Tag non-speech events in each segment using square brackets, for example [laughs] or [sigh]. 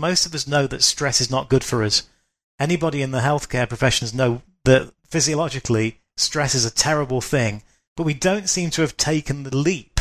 Most of us know that stress is not good for us. Anybody in the healthcare professions know that physiologically stress is a terrible thing, but we don't seem to have taken the leap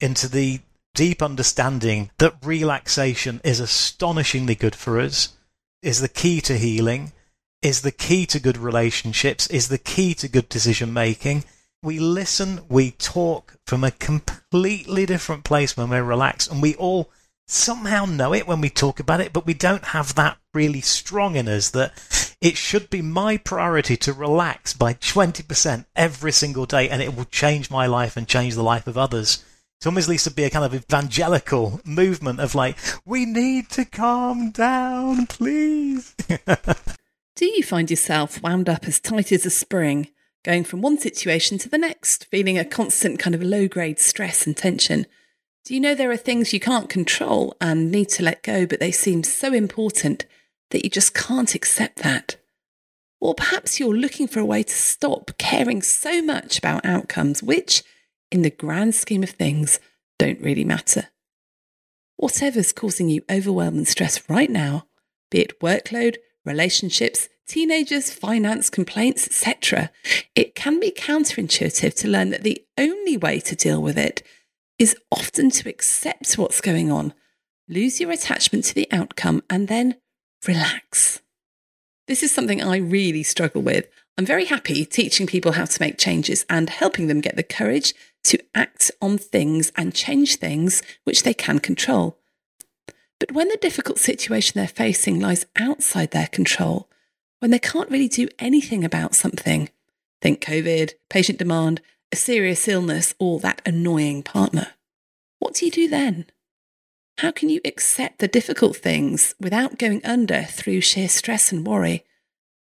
into the deep understanding that relaxation is astonishingly good for us, is the key to healing, is the key to good relationships, is the key to good decision making. We listen, we talk from a completely different place when we're relaxed, and we all somehow know it when we talk about it, but we don't have that really strong in us that it should be my priority to relax by 20% every single day and it will change my life and change the life of others. It almost needs to be a kind of evangelical movement of like, we need to calm down, please. [laughs] Do you find yourself wound up as tight as a spring, going from one situation to the next, feeling a constant kind of low grade stress and tension? Do you know there are things you can't control and need to let go, but they seem so important that you just can't accept that? Or perhaps you're looking for a way to stop caring so much about outcomes, which, in the grand scheme of things, don't really matter. Whatever's causing you overwhelm and stress right now, be it workload, relationships, teenagers, finance, complaints, etc., it can be counterintuitive to learn that the only way to deal with it is often to accept what's going on, lose your attachment to the outcome, and then relax. This is something I really struggle with. I'm very happy teaching people how to make changes and helping them get the courage to act on things and change things which they can control. But when the difficult situation they're facing lies outside their control, when they can't really do anything about something, think COVID, patient demand, a serious illness, or that annoying partner, what do you do then? How can you accept the difficult things without going under through sheer stress and worry?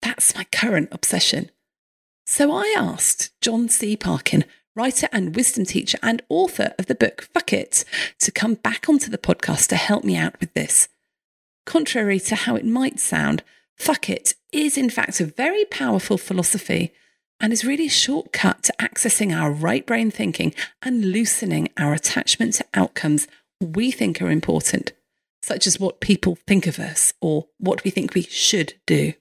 That's my current obsession. So I asked John C. Parkin, writer and wisdom teacher and author of the book Fuck It, to come back onto the podcast to help me out with this. Contrary to how it might sound, Fuck It is in fact a very powerful philosophy and is really a shortcut to accessing our right brain thinking and loosening our attachment to outcomes we think are important, such as what people think of us or what we think we should do.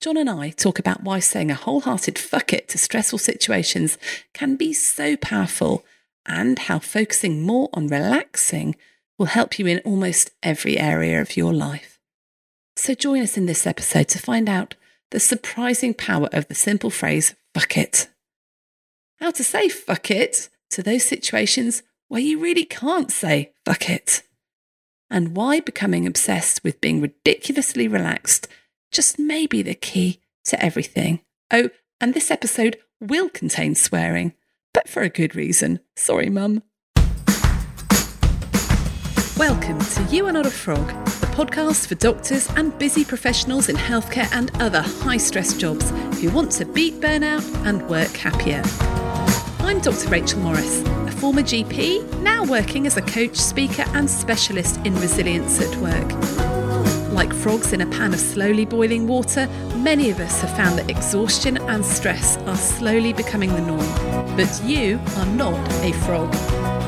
John and I talk about why saying a wholehearted fuck it to stressful situations can be so powerful and how focusing more on relaxing will help you in almost every area of your life. So join us in this episode to find out the surprising power of the simple phrase fuck it. How to say fuck it to those situations where you really can't say fuck it. And why becoming obsessed with being ridiculously relaxed just may be the key to everything. Oh, and this episode will contain swearing, but for a good reason. Sorry, Mum. Welcome to You Are Not a Frog, podcast for doctors and busy professionals in healthcare and other high stress jobs who want to beat burnout and work happier. I'm Dr. Rachel Morris, a former GP, now working as a coach, speaker, and specialist in resilience at work. Like frogs in a pan of slowly boiling water, many of us have found that exhaustion and stress are slowly becoming the norm. But you are not a frog.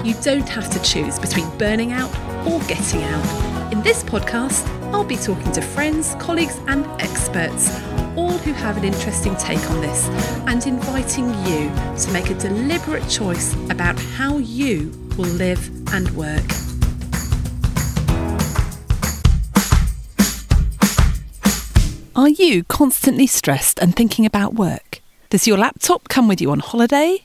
You don't have to choose between burning out or getting out. In this podcast, I'll be talking to friends, colleagues, and experts, all who have an interesting take on this, and inviting you to make a deliberate choice about how you will live and work. Are you constantly stressed and thinking about work? Does your laptop come with you on holiday?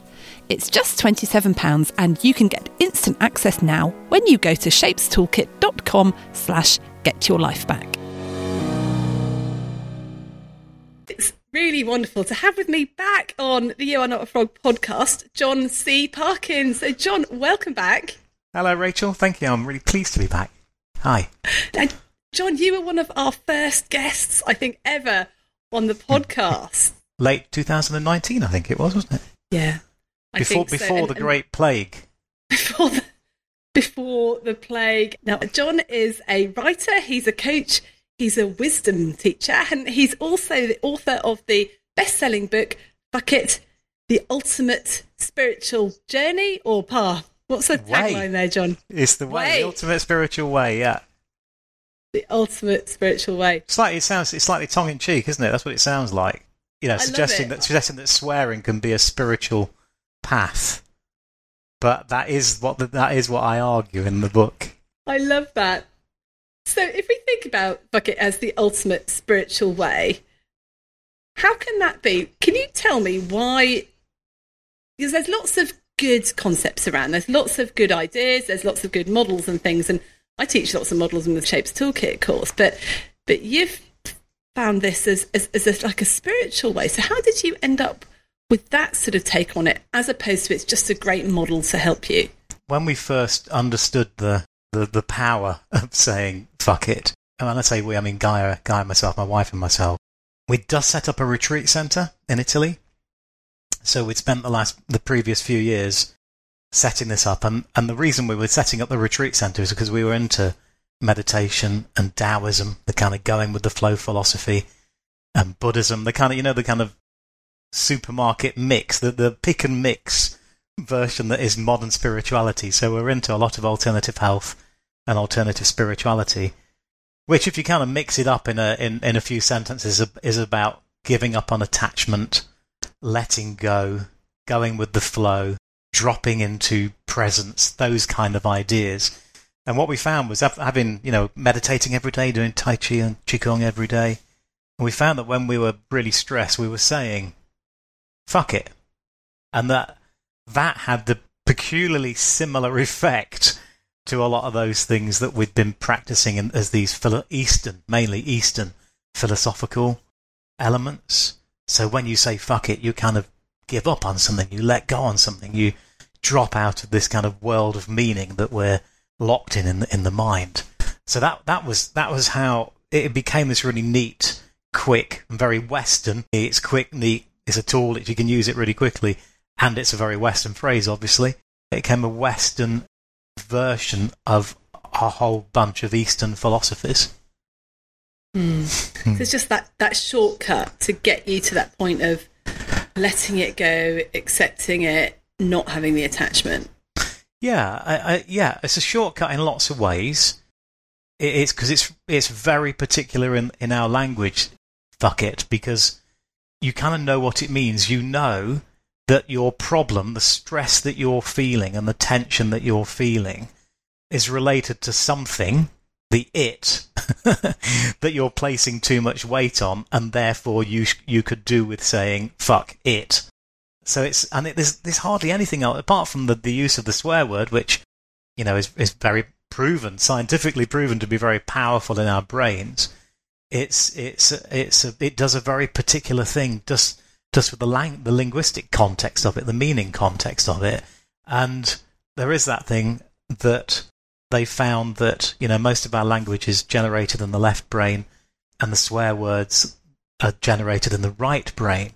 It's just £27 and you can get instant access now when you go to shapestoolkit.com slash get your life back. It's really wonderful to have with me back on the You Are Not a Frog podcast, John C. Parkins. So John, welcome back. Hello, Rachel. Thank you. I'm really pleased to be back. Hi. And John, you were one of our first guests, I think, ever on the hmm. podcast. late 2019, I think it was, wasn't it? Yeah. I Before so. before And- the Great Plague. [laughs] before the, before the plague. Now, John is a writer, he's a coach, he's a wisdom teacher, and he's also the author of the best selling book, "Fuck It: The Ultimate Spiritual Journey or Path. What's the tagline there, John? It's the way, Way. the ultimate spiritual way. Yeah, The Ultimate Spiritual Way. slightly it sounds it's slightly tongue in cheek, isn't it? That's what it sounds like. You know, love suggesting that suggesting that swearing can be a spiritual path. But that is what the, that is what I argue in the book. I love that. So, if we think about Fuck It as the ultimate spiritual way, how can that be? Can you tell me why? Because there's lots of good concepts around, there's lots of good ideas, there's lots of good models and things, and I teach lots of models in the Shapes Toolkit course, but but you've found this as, as, as a, like a spiritual way. So, how did you end up with that sort of take on it, as opposed to it's just a great model to help you? When we first understood the the, the power [laughs] of saying fuck it, and when I say we, I mean Gaia, Gaia, myself, my wife, and myself, we'd just set up a retreat center in Italy. So we'd spent the last the previous few years setting this up, and and the reason we were setting up the retreat center is because we were into meditation and Taoism, the kind of going with the flow philosophy, and Buddhism, the kind of you know the kind of supermarket mix, the the pick and mix version that is modern spirituality. So we're into a lot of alternative health and alternative spirituality, which, if you kind of mix it up in a in, in a few sentences, is about giving up on attachment, letting go, going with the flow, dropping into presence, those kind of ideas. And what we found was having, you know, meditating every day, doing Tai Chi and Qigong every day. And we found that when we were really stressed, we were saying, fuck it. And that that had the peculiarly similar effect to a lot of those things that we'd been practicing in, as these philo- Eastern, mainly Eastern philosophical elements. So when you say fuck it, you kind of give up on something, you let go on something, you drop out of this kind of world of meaning that we're locked in in the, in the mind. So that that was that was how it became this really neat, quick, and very Western. It's quick, neat. It's a tool if you can use it really quickly, and it's a very Western phrase. Obviously, it became a Western version of a whole bunch of Eastern philosophies. Hmm. Hmm. So it's just that, that shortcut to get you to that point of letting it go, accepting it, not having the attachment. Yeah, I, I, yeah, it's a shortcut in lots of ways. It, it's because it's it's very particular in in our language. Fuck it, because you kind of know what it means. You know that your problem, the stress that you're feeling, and the tension that you're feeling, is related to something, the it, [laughs] that you're placing too much weight on, and therefore you sh- you could do with saying fuck it. So it's and it, there's there's hardly anything else apart from the, the use of the swear word, which you know is is very proven, scientifically proven to be very powerful in our brains. It's it's it's a, it does a very particular thing, just just with the lang- the linguistic context of it, the meaning context of it, and there is that thing that they found that you know most of our language is generated in the left brain, and the swear words are generated in the right brain.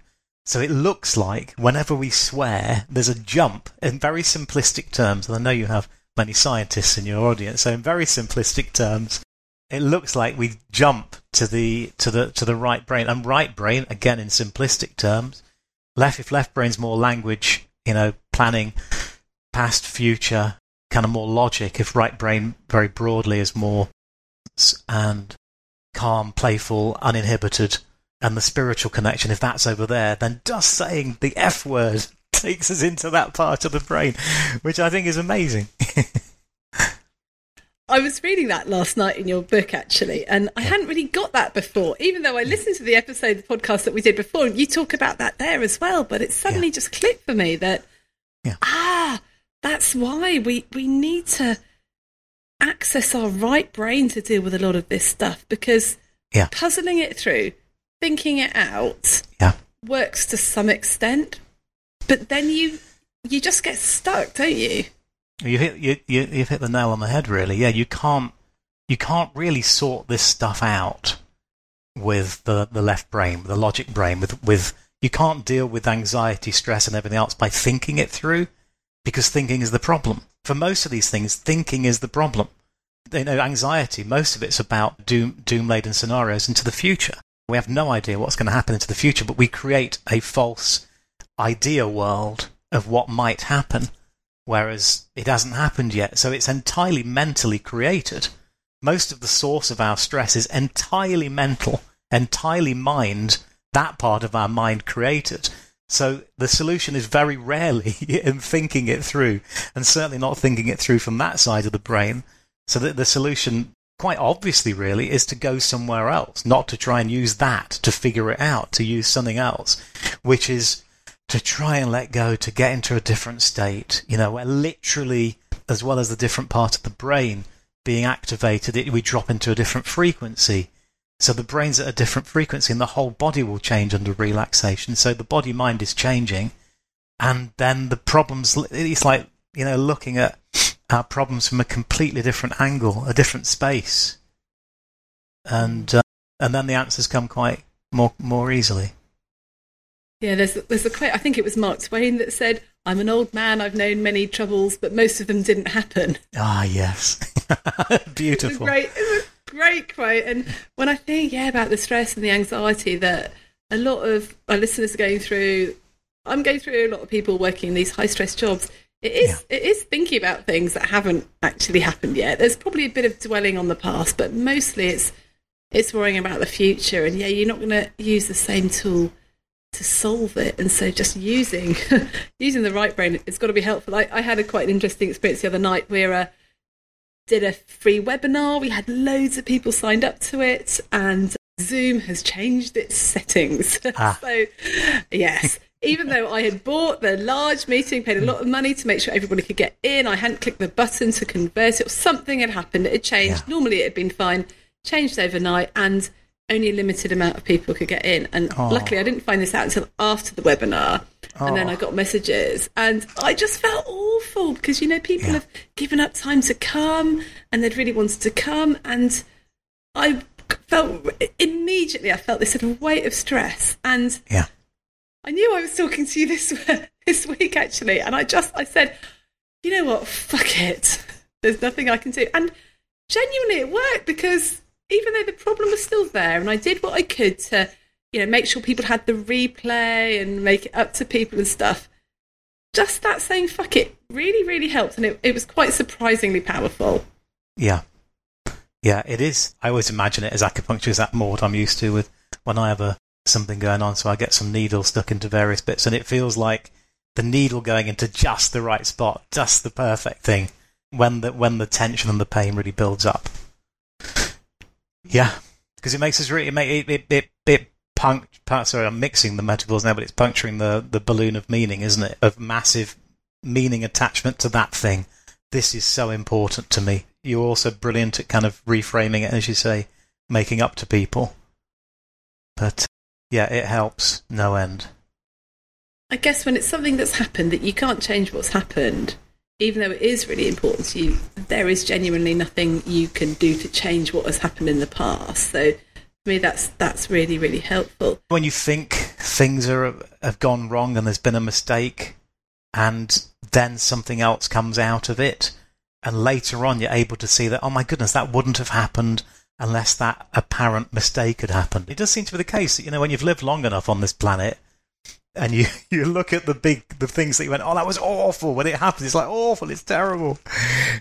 So it looks like whenever we swear, there's a jump in very simplistic terms. And I know you have many scientists in your audience, so in very simplistic terms, it looks like we jump to the to the to the right brain. And right brain, again in simplistic terms, left if left brain's more language, you know, planning, past, future, kind of more logic. If right brain very broadly is more and calm, playful, uninhibited and the spiritual connection, if that's over there, then just saying the F word [laughs] takes us into that part of the brain, which I think is amazing. [laughs] I was reading that last night in your book, actually, and I hadn't really got that before, even though I listened to the episode, the podcast that we did before, and you talk about that there as well. But it suddenly just clicked for me that, Yeah. ah, that's why we, we need to access our right brain to deal with a lot of this stuff because Yeah. puzzling it through, thinking it out, Yeah. works to some extent, but then you you just get stuck, don't you? You hit you, you you've hit the nail on the head, really. Yeah, you can't you can't really sort this stuff out with the the left brain, the logic brain, with with You can't deal with anxiety, stress, and everything else by thinking it through because thinking is the problem. For most of these things, thinking is the problem. You know, anxiety, most of it's about doom, doom laden scenarios into the future. We have no idea what's going to happen into the future, but we create a false idea world of what might happen, whereas it hasn't happened yet. So it's entirely mentally created. Most of the source of our stress is entirely mental, entirely mind, that part of our mind created. So the solution is very rarely [laughs] in thinking it through, and certainly not thinking it through from that side of the brain. So that the solution, quite obviously, really, is to go somewhere else, not to try and use that to figure it out, to use something else, which is to try and let go, to get into a different state, you know, where literally, as well as the different part of the brain being activated, it, we drop into a different frequency. So the brain's at a different frequency and the whole body will change under relaxation. So the body mind is changing. And then the problems, it's like, you know, looking at our problems from a completely different angle, a different space. And, uh, and then the answers come quite more, more easily. Yeah, there's there's a quote. I think it was Mark Twain that said, "I'm an old man. I've known many troubles, but most of them didn't happen." Ah, yes, [laughs] beautiful. It's a great, it's a great quote. And when I think, yeah, about the stress and the anxiety that a lot of our listeners are going through, I'm going through a lot of people working in these high stress jobs. It is yeah. it is thinking about things that haven't actually happened yet. There's probably a bit of dwelling on the past, but mostly it's it's worrying about the future. And yeah, you're not going to use the same tool to solve it. And so just using [laughs] using the right brain, it's got to be helpful. I, I had a quite an interesting experience the other night where uh, did a free webinar. We had loads of people signed up to it, and Zoom has changed its settings. [laughs] Ah. so, yes. Even though I had bought the large meeting, paid a lot of money to make sure everybody could get in, I hadn't clicked the button to convert it. or Something had happened. It had changed. Yeah. Normally, it had been fine. Changed overnight, and only a limited amount of people could get in. And oh. luckily, I didn't find this out until after the webinar. Oh. And then oh. I oh. got messages, and I just felt awful because you know people yeah. have given up time to come, and they'd really wanted to come, and I felt immediately I felt this sort of weight of stress, and yeah. I knew I was talking to you this [laughs] this week actually, and I just I said, you know what, fuck it, [laughs] there's nothing I can do, and genuinely it worked because even though the problem was still there, and I did what I could to, you know, make sure people had the replay and make it up to people and stuff. Just that saying "fuck it" really, really helped, and it, it was quite surprisingly powerful. Yeah, yeah, it is. I always imagine it as acupuncture is that what I'm used to with when I have a something going on. So I get some needles stuck into various bits, and it feels like the needle going into just the right spot, just the perfect thing when the when the tension and the pain really builds up. Yeah, because it makes us really it it it, it, it punct. Sorry, I'm mixing the metaphors now, but it's puncturing the the balloon of meaning, isn't it? Of massive meaning attachment to that thing. This is so important to me. You're also brilliant at kind of reframing it, as you say, making up to people. But yeah, it helps no end. I guess when it's something that's happened that you can't change what's happened, even though it is really important to you, there is genuinely nothing you can do to change what has happened in the past. So for me, that's that's really really helpful. When you think things are have gone wrong and there's been a mistake, and then something else comes out of it, and later on you're able to see that oh my goodness that wouldn't have happened unless that apparent mistake had happened. It does seem to be the case that you know when you've lived long enough on this planet and you, [laughs] you look at the big the things that you went, oh, that was awful. When it happened. it's like awful, it's terrible.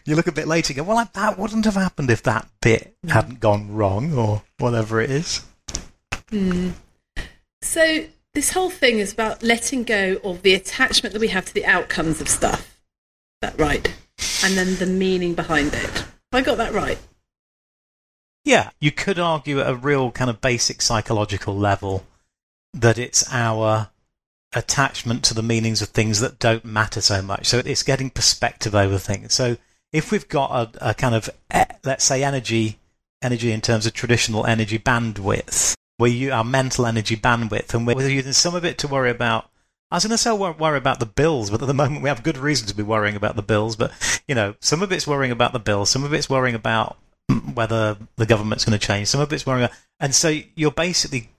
You look a bit later, and go, well, that wouldn't have happened if that bit mm. hadn't gone wrong, or whatever it is. Mm. So this whole thing is about letting go of the attachment that we have to the outcomes of stuff. Is that right? And then the meaning behind it. Have I got that right? Yeah, you could argue at a real kind of basic psychological level that it's our attachment to the meanings of things that don't matter so much. So it's getting perspective over things. So if we've got a, a kind of, let's say, energy, energy in terms of traditional energy bandwidth, where you our mental energy bandwidth, and we're using some of it to worry about. I was going to say worry about the bills, but at the moment we have good reason to be worrying about the bills. But you know, some of it's worrying about the bills, some of it's worrying about whether the government's going to change, some of it's worrying, about, and so you're basically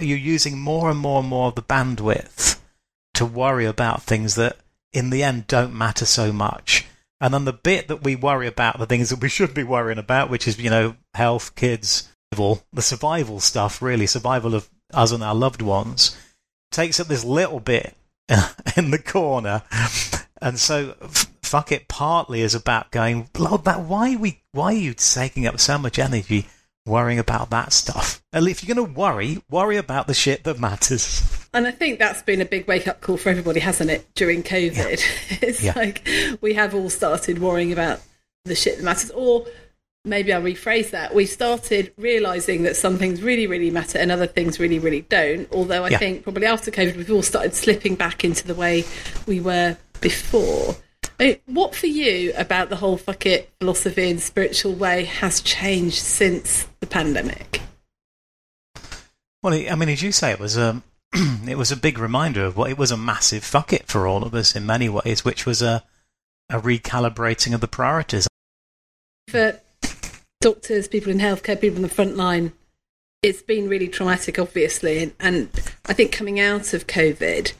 you're using more and more and more of the bandwidth to worry about things that in the end don't matter so much. And then the bit that we worry about, the things that we [laughs] should be worrying about, which is, you know, health, kids, the survival stuff, really, survival of us and our loved ones, takes up this little bit [laughs] in the corner. And so, fuck it, partly is about going, Lord, that, why, we, why are you taking up so much energy worrying about that stuff? And If you're going to worry, worry about the shit that matters. And I think that's been a big wake up call for everybody, hasn't it, during COVID? Yeah. [laughs] it's yeah. like we have all started worrying about the shit that matters. Or maybe I'll rephrase that. We've started realizing that some things really, really matter and other things really, really don't. Although I yeah. think probably after COVID, we've all started slipping back into the way we were before. What for you about the whole fuck it philosophy and spiritual way has changed since the pandemic? Well, I mean, as you say, it was um, [clears throat] it was a big reminder of what it was a massive fuck it for all of us in many ways, which was a a recalibrating of the priorities. For doctors, people in healthcare, people in the front line, it's been really traumatic, obviously, and, and I think coming out of COVID,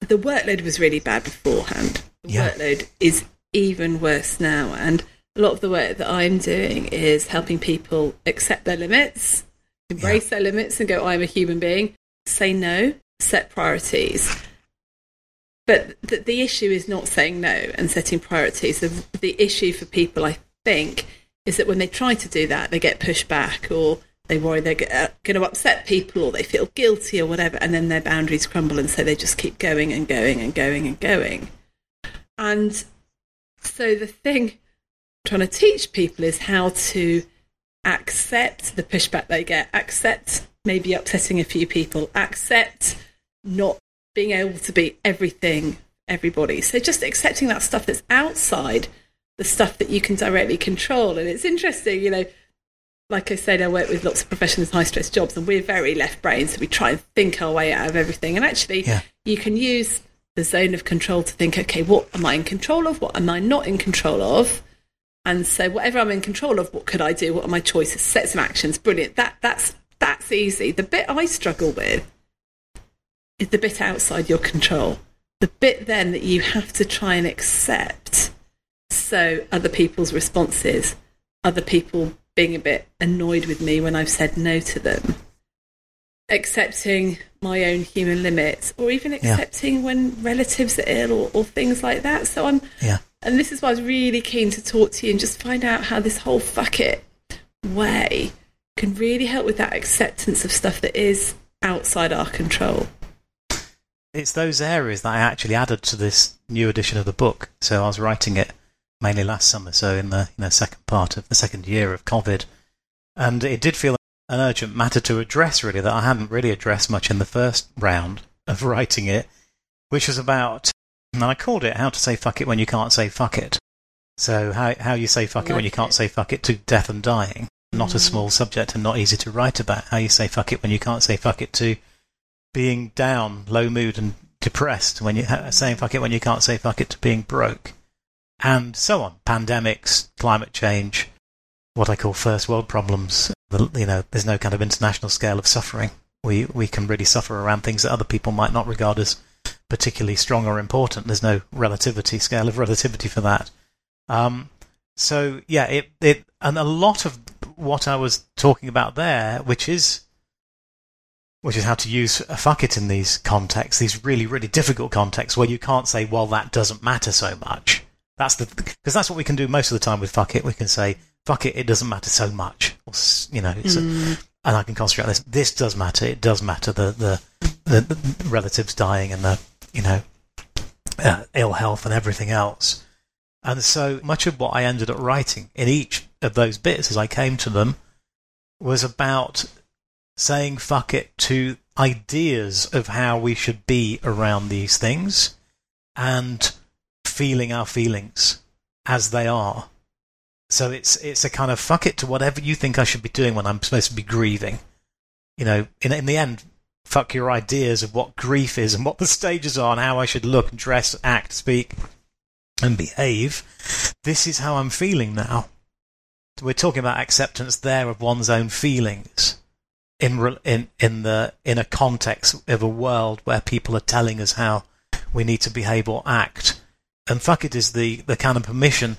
the workload was really bad beforehand. Yeah. workload is even worse now, and a lot of the work that I'm doing is helping people accept their limits, embrace yeah. their limits, and go, "I'm a human being." say no, set priorities. But the, the issue is not saying no and setting priorities. The, the issue for people, I think, is that when they try to do that, they get pushed back or they worry they're uh, going to upset people or they feel guilty or whatever, and then their boundaries crumble, and so they just keep going and going and going and going. And so the thing I'm trying to teach people is how to accept the pushback they get, accept maybe upsetting a few people, accept not being able to be everything, everybody. So just accepting that stuff that's outside the stuff that you can directly control. And it's interesting, you know, like I said, I work with lots of professionals high stress jobs, and we're very left brain, so we try and think our way out of everything. And actually, yeah. you can use the zone of control to think, okay, what am I in control of? What am I not in control of? And so, whatever I'm in control of, what could I do? What are my choices? Set some actions. Brilliant. That that's that's easy. The bit I struggle with is the bit outside your control. The bit then that you have to try and accept. So, other people's responses, other people being a bit annoyed with me when I've said no to them, accepting my own human limits, or even accepting yeah. when relatives are ill or, or, things like that. So, I'm, yeah. and this is why I was really keen to talk to you and just find out how this whole fuck it way can really help with that acceptance of stuff that is outside our control. It's those areas that I actually added to this new edition of the book. So I was writing it mainly last summer, so in the you know, second part of the second year of COVID. And it did feel an urgent matter to address, really, that I hadn't really addressed much in the first round of [laughs] writing it, which was about, and I called it How to Say Fuck It When You Can't Say Fuck It. So, how, how you say fuck like it when you can't it. say fuck it to death and dying not a mm. small subject and not easy to write about. How you say fuck it when you can't say fuck it to being down, low mood, and depressed. When you saying fuck it when you can't say fuck it to being broke, and so on. Pandemics, climate change, what I call first world problems. You know, there's no kind of international scale of suffering. We we can really suffer around things that other people might not regard as particularly strong or important. There's no relativity scale of relativity for that. Um, so yeah, it it and a lot of what I was talking about there, which is which is how to use a fuck it in these contexts, these really really difficult contexts where you can't say, well, that doesn't matter so much. That's the because that's what we can do most of the time with fuck it. We can say fuck it, it doesn't matter so much, you know, mm. a, and I can concentrate on this. This does matter. It does matter. The the, the, the relatives dying and the you know uh, ill health and everything else. And so much of what I ended up writing in each of those bits as I came to them was about saying fuck it to ideas of how we should be around these things and feeling our feelings as they are. So it's it's a kind of fuck it to whatever you think I should be doing when I'm supposed to be grieving. You know, in in the end, fuck your ideas of what grief is and what the stages are and how I should look, dress, act, speak and behave, this is how I'm feeling now. We're talking about acceptance there of one's own feelings. in in in the in a context of a world where people are telling us how we need to behave or act. And fuck it is the, the kind of permission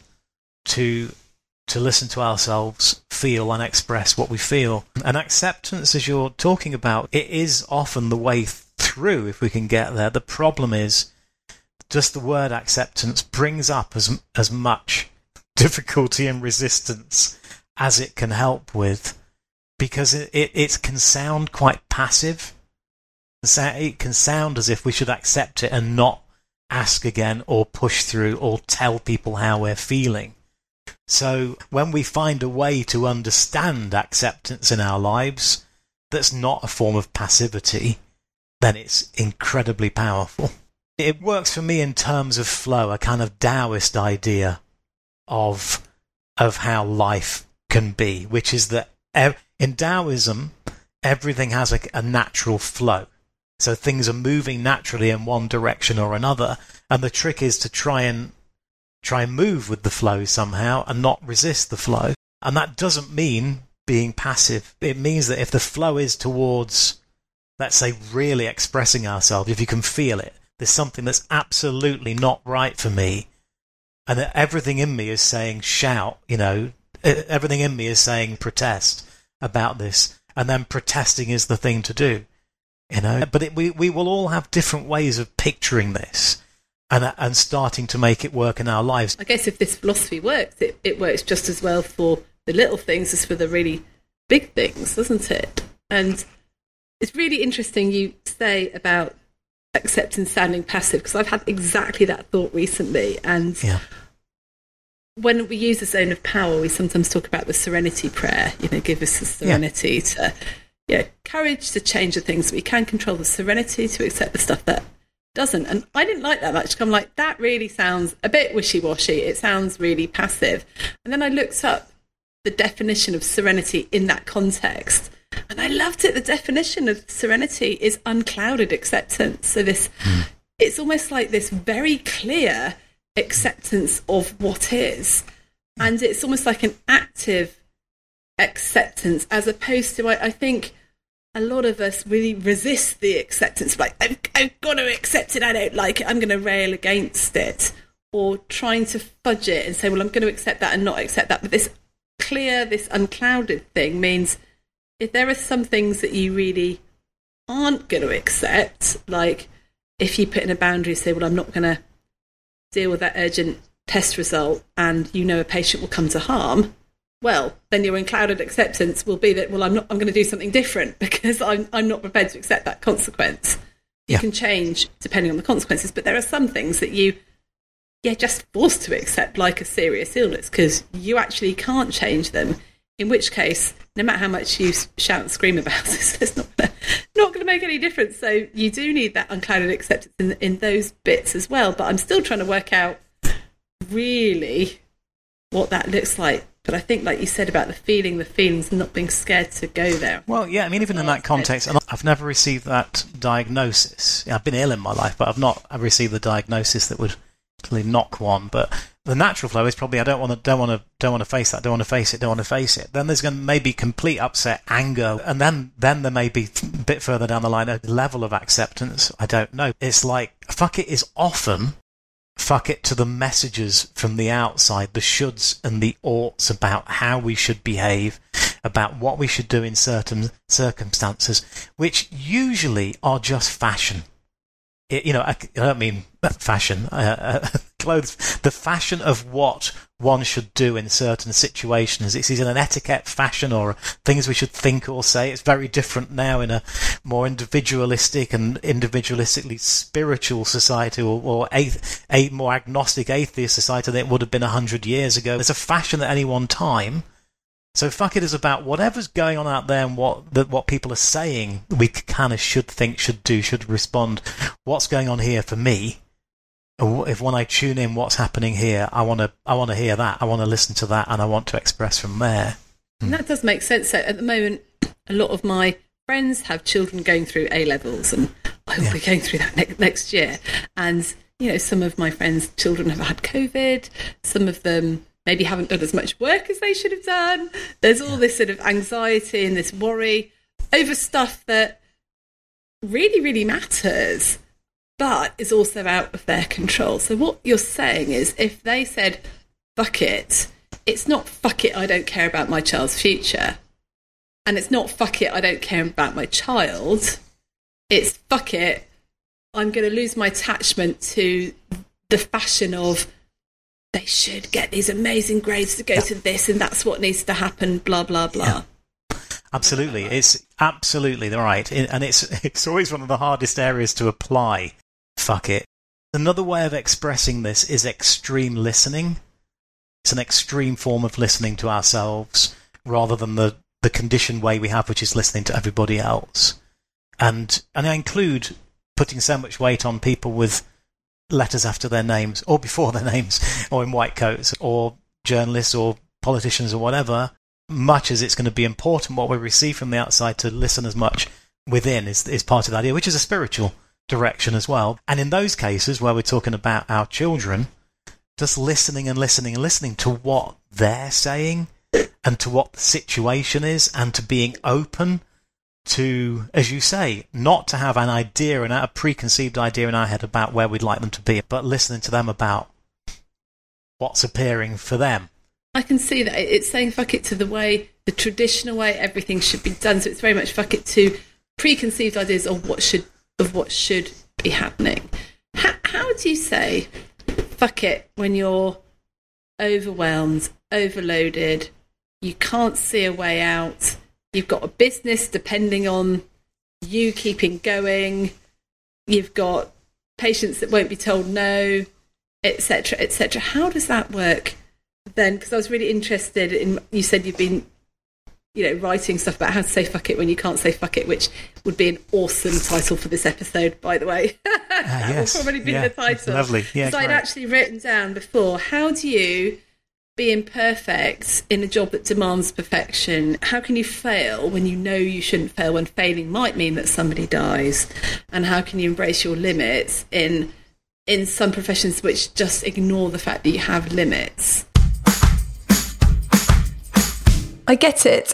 to to listen to ourselves feel and express what we feel. And acceptance, as you're talking about, it is often the way through if we can get there. The problem is just the word acceptance brings up as as much [laughs] difficulty and resistance as it can help with because it, it, it can sound quite passive. It can sound as if we should accept it and not ask again or push through or tell people how we're feeling. So when we find a way to understand acceptance in our lives that's not a form of passivity, then it's incredibly powerful. It works for me in terms of flow, a kind of Taoist idea of of how life can be, which is that in Taoism, everything has a, a natural flow. So things are moving naturally in one direction or another, and the trick is to try and try and move with the flow somehow and not resist the flow. And that doesn't mean being passive. It means that if the flow is towards, let's say, really expressing ourselves, if you can feel it, there's something that's absolutely not right for me, and that everything in me is saying shout, you know, everything in me is saying protest about this, and then protesting is the thing to do. You know, but it, we we will all have different ways of picturing this, and and starting to make it work in our lives. I guess if this philosophy works, it, it works just as well for the little things as for the really big things, doesn't it? And it's really interesting you say about acceptance sounding passive because I've had exactly that thought recently, and. Yeah when we use the zone of power, we sometimes talk about the serenity prayer. You know, give us the serenity yeah. to, yeah, courage to change the things we can control, the serenity to accept the stuff that doesn't. And I didn't like that much. I'm like, that really sounds a bit wishy washy. It sounds really passive. And then I looked up the definition of serenity in that context. And I loved it. The definition of serenity is unclouded acceptance. So this, mm. it's almost like this very clear acceptance of what is. And it's almost like an active acceptance as opposed to, I, I think, a lot of us really resist the acceptance. Like, I've, I've got to accept it. I don't like it. I'm going to rail against it. Or trying to fudge it and say, well, I'm going to accept that and not accept that. But this clear, this unclouded thing means if there are some things that you really aren't going to accept, like if you put in a boundary, say, well, I'm not going to deal with that urgent test result and you know a patient will come to harm, well, then your unclouded acceptance will be that, well, I'm not, I'm going to do something different [laughs] because I'm, I'm not prepared to accept that consequence. You yeah. can change depending on the consequences, but there are some things that you, yeah, just forced to accept, like a serious illness, because you actually can't change them. In which case, no matter how much you shout and scream about [laughs] this, it's not gonna, not going to make any difference. So you do need that unclouded acceptance in, in those bits as well. But I'm still trying to work out really what that looks like. But I think, like you said about the feeling, the feelings, and not being scared to go there. Well, yeah, I mean, even in that context, I've never received that diagnosis. I've been ill in my life, but I've not received the diagnosis that would clearly knock one. But the natural flow is probably I don't want to don't want to don't want to face that don't want to face it don't want to face it then there's going to maybe complete upset anger and then then there may be a bit further down the line a level of acceptance I don't know it's like fuck it is often fuck it to the messages from the outside the shoulds and the oughts about how we should behave about what we should do in certain circumstances which usually are just fashion. It, you know, I, I, don't mean fashion, uh, uh, [laughs] clothes, the fashion of what one should do in certain situations. It's either an etiquette fashion or things we should think or say. It's very different now in a more individualistic and individualistically spiritual society or, or a, a more agnostic atheist society than it would have been a hundred years ago. There's a fashion at any one time so fuck it is about whatever's going on out there and what that what people are saying. We kind of should think, should do, should respond. What's going on here for me? Oh, if when I tune in, what's happening here? I want to I want to hear that. I want to listen to that, and I want to express from there. And that does make sense. So at the moment, a lot of my friends have children going through A levels, and I will yeah. be going through that ne- next year. And you know, some of my friends' children have had COVID. Some of them maybe haven't done as much work as they should have done. There's all this sort of anxiety and this worry. over stuff that really, really matters, but is also out of their control. So, what you're saying is if they said, fuck it, it's not fuck it, I don't care about my child's future. And it's not fuck it, I don't care about my child. It's fuck it, I'm going to lose my attachment to the fashion of they should get these amazing grades to go yeah. to this and that's what needs to happen, blah, blah, blah. Yeah. Absolutely, it's absolutely right, and it's [laughs] it's always one of the hardest areas to apply. Fuck it. Another way of expressing this is extreme listening. It's an extreme form of listening to ourselves rather than the the conditioned way we have, which is listening to everybody else. And and I include putting so much weight on people with letters after their names or before their [laughs] names, or in white coats, or journalists or politicians or whatever, much as it's going to be important what we receive from the outside to listen as much within is, is part of the idea, which is a spiritual direction as well. And in those cases where we're talking about our children, just listening and listening and listening to what they're saying and to what the situation is and to being open to, as you say, not to have an idea and a preconceived idea in our head about where we'd like them to be, but listening to them about what's appearing for them. I can see that it's saying fuck it to the way, the traditional way everything should be done. So it's very much fuck it to preconceived ideas of what should of what should be happening. How, how do you say fuck it when you're overwhelmed, overloaded, you can't see a way out, you've got a business depending on you keeping going, you've got patients that won't be told no, etc., etc. How does that work? then because I was really interested in you said you've been you know writing stuff about how to say fuck it when you can't say fuck it which would be an awesome title for this episode by the way. [laughs] Uh, yes. will probably be yeah, the title. lovely. Yeah Because I'd actually written down before how do you be imperfect in a job that demands perfection? How can you fail when you know you shouldn't fail when failing might mean that somebody dies? And how can you embrace your limits in in some professions which just ignore the fact that you have limits? I get it.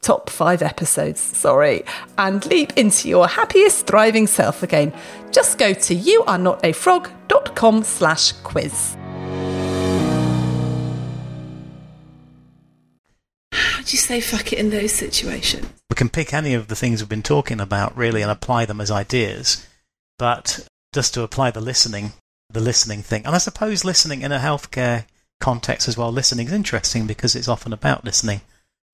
top five episodes, sorry, and leap into your happiest, thriving self again. Just go to youarenotafrog.com slash quiz. How do you say fuck it in those situations? We can pick any of the things we've been talking about, really, and apply them as ideas. But just to apply the listening, the listening thing. And I suppose listening in a healthcare context as well, listening is interesting because it's often about listening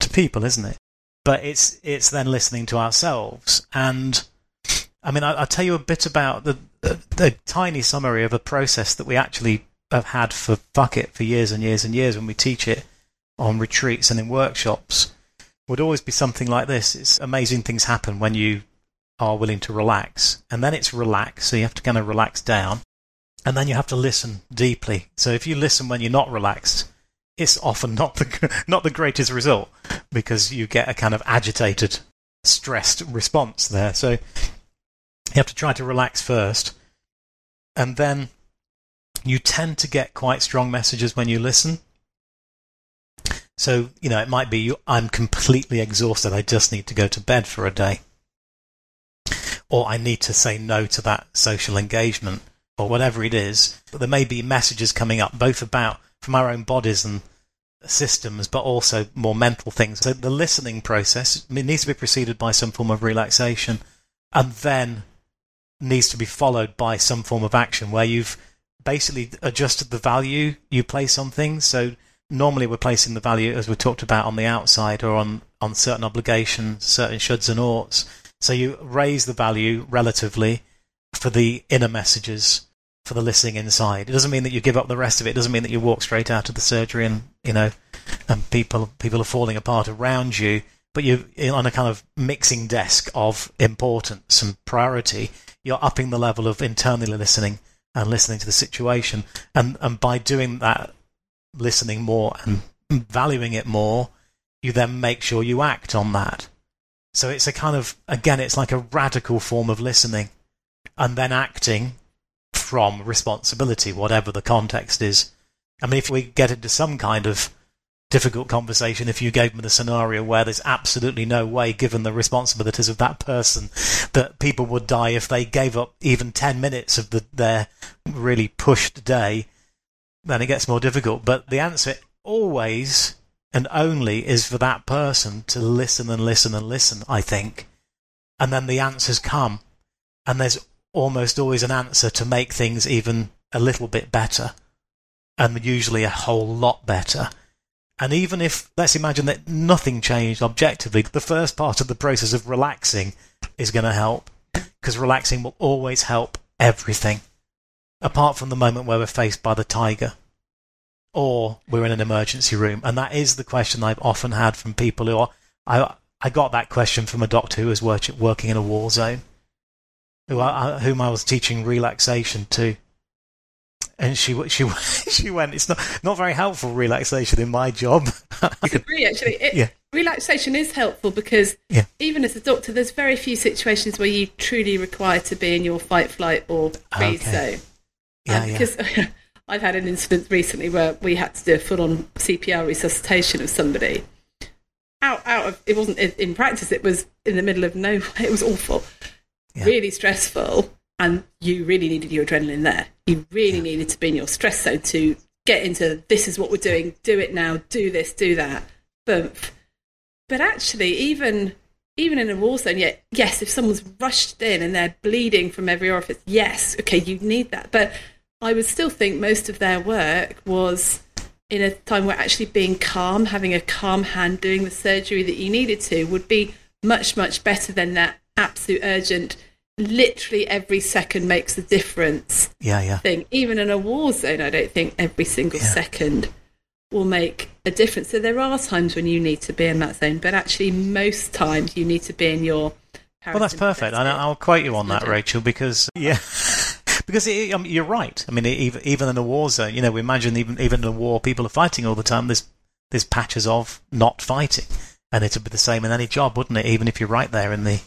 to people, isn't it? But it's it's then listening to ourselves. And I mean, I, will tell you a bit about the, the, the tiny summary of a process that we actually have had for fuck it for years and years and years when we teach it on retreats and in workshops. Would always be something like this. It's amazing things happen when you are willing to relax, and then it's relax. So you have to kind of relax down, and then you have to listen deeply. So if you listen when you're not relaxed, it's often not the [laughs] not the greatest result because you get a kind of agitated, stressed response there. So you have to try to relax first, and then you tend to get quite strong messages when you listen. So you know it might be I'm completely exhausted. I just need to go to bed for a day, or I need to say no to that social engagement, or whatever it is. But there may be messages coming up both about from our own bodies and systems, but also more mental things. So the listening process needs to be preceded by some form of relaxation, and then needs to be followed by some form of action where you've basically adjusted the value you place on things. So normally we're placing the value, as we talked about, on the outside or on, on certain obligations, certain shoulds and oughts. So you raise the value relatively for the inner messages for the listening inside. It doesn't mean that you give up the rest of it. It doesn't mean that you walk straight out of the surgery and you know, and people people are falling apart around you. but you're on a kind of mixing desk of importance and priority. You're upping the level of internally listening and listening to the situation. And, and by doing that, listening more and valuing it more, you then make sure you act on that. So it's a kind of, again, it's like a radical form of listening and then acting from responsibility, whatever the context is. I mean, if we get into some kind of difficult conversation, if you gave me the scenario where there's absolutely no way, given the responsibilities of that person, that people would die if they gave up even 10 minutes of the, their really pushed day, then it gets more difficult. But the answer always and only is for that person to listen and listen and listen, I think. And then the answers come. And there's almost always an answer to make things even a little bit better. And usually a whole lot better. And even if, let's imagine that nothing changed objectively, the first part of the process of relaxing is going to help. Because relaxing will always help everything. Apart from the moment where we're faced by the tiger or we're in an emergency room. And that is the question I've often had from people who are. I, I got that question from a doctor who was work, working in a war zone, who I, whom I was teaching relaxation to. And she [laughs] she she went. It's not not very helpful relaxation in my job. [laughs] I agree. Actually, it, yeah. relaxation is helpful because yeah. even as a doctor, there's very few situations where you truly require to be in your fight, flight, or freeze okay. zone. Yeah, um, because. [laughs] I've had an incident recently where we had to do a full on CPR resuscitation of somebody. Out, out of it wasn't in practice. It was in the middle of nowhere. It was awful, yeah. really stressful, and you really needed your adrenaline there. You really yeah. needed to be in your stress zone to get into this is what we're doing. Do it now. Do this. Do that. Boom. But actually, even even in a war zone, yet yes, if someone's rushed in and they're bleeding from every orifice, yes, okay, you need that. But I would still think most of their work was in a time where actually being calm, having a calm hand, doing the surgery that you needed to would be much, much better than that absolute urgent, literally every second makes a difference yeah, yeah. thing. Even in a war zone, I don't think every single yeah. second will make a difference. So there are times when you need to be in that zone, but actually most times you need to be in your well, that's perfect. And I'll quote you on that, Rachel, because yeah, [laughs] because it, I mean, you're right. I mean, even even in a war zone, you know, we imagine even even in a war, people are fighting all the time. There's there's patches of not fighting, and it'd be the same in any job, wouldn't it? Even if you're right there in the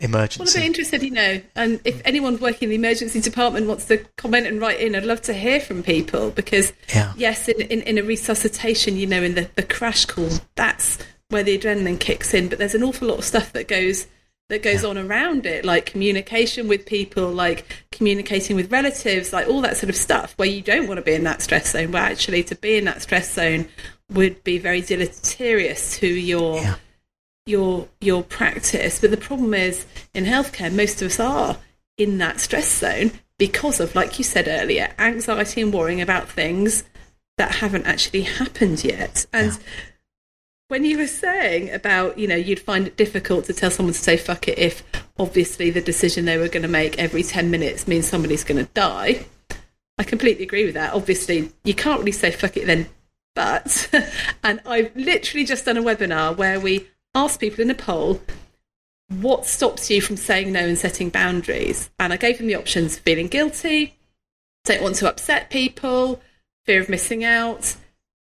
emergency. Well, I'm interested, you know, and if anyone working in the emergency department wants to comment and write in, I'd love to hear from people because, yeah. yes, in, in, in a resuscitation, you know, in the, the crash call, that's where the adrenaline kicks in, but there's an awful lot of stuff that goes that goes yeah. on around it, like communication with people, like communicating with relatives, like all that sort of stuff, where you don't want to be in that stress zone, where actually to be in that stress zone would be very deleterious to your yeah. Your your practice. But the problem is in healthcare, most of us are in that stress zone because of, like you said earlier, anxiety and worrying about things that haven't actually happened yet. And yeah when you were saying about, you know, you'd find it difficult to tell someone to say fuck it if obviously the decision they were going to make every 10 minutes means somebody's going to die. I completely agree with that. Obviously, you can't really say fuck it then, but, [laughs] and I've literally just done a webinar where we asked people in a poll what stops you from saying no and setting boundaries. And I gave them the options feeling guilty, don't want to upset people, fear of missing out,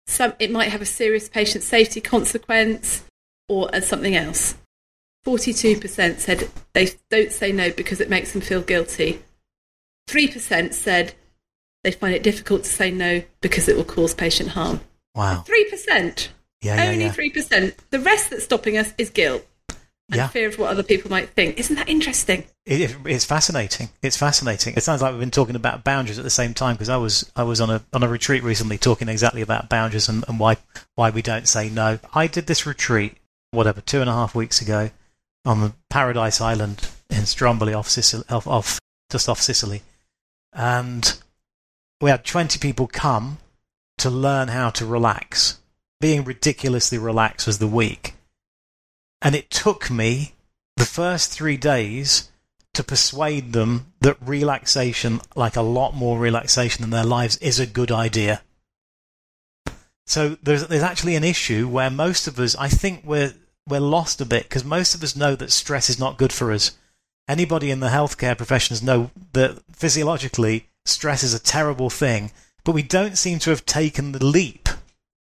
some, it might have a serious patient safety consequence or as something else. 42% said they don't say no because it makes them feel guilty. 3% said they find it difficult to say no because it will cause patient harm. Wow. 3%. Yeah, Only yeah, yeah. 3%. The rest that's stopping us is guilt and yeah. fear of what other people might think. Isn't that interesting? It, it's fascinating. It's fascinating. It sounds like we've been talking about boundaries at the same time because I was I was on a on a retreat recently talking exactly about boundaries and, and why why we don't say no. I did this retreat whatever two and a half weeks ago on the Paradise Island in Stromboli off Sicily, off, off just off Sicily, and we had twenty people come to learn how to relax. Being ridiculously relaxed was the week and it took me the first three days to persuade them that relaxation, like a lot more relaxation in their lives, is a good idea. So there's there's actually an issue where most of us, I think we're we're lost a bit because most of us know that stress is not good for us. Anybody in the healthcare professions know that physiologically stress is a terrible thing, but we don't seem to have taken the leap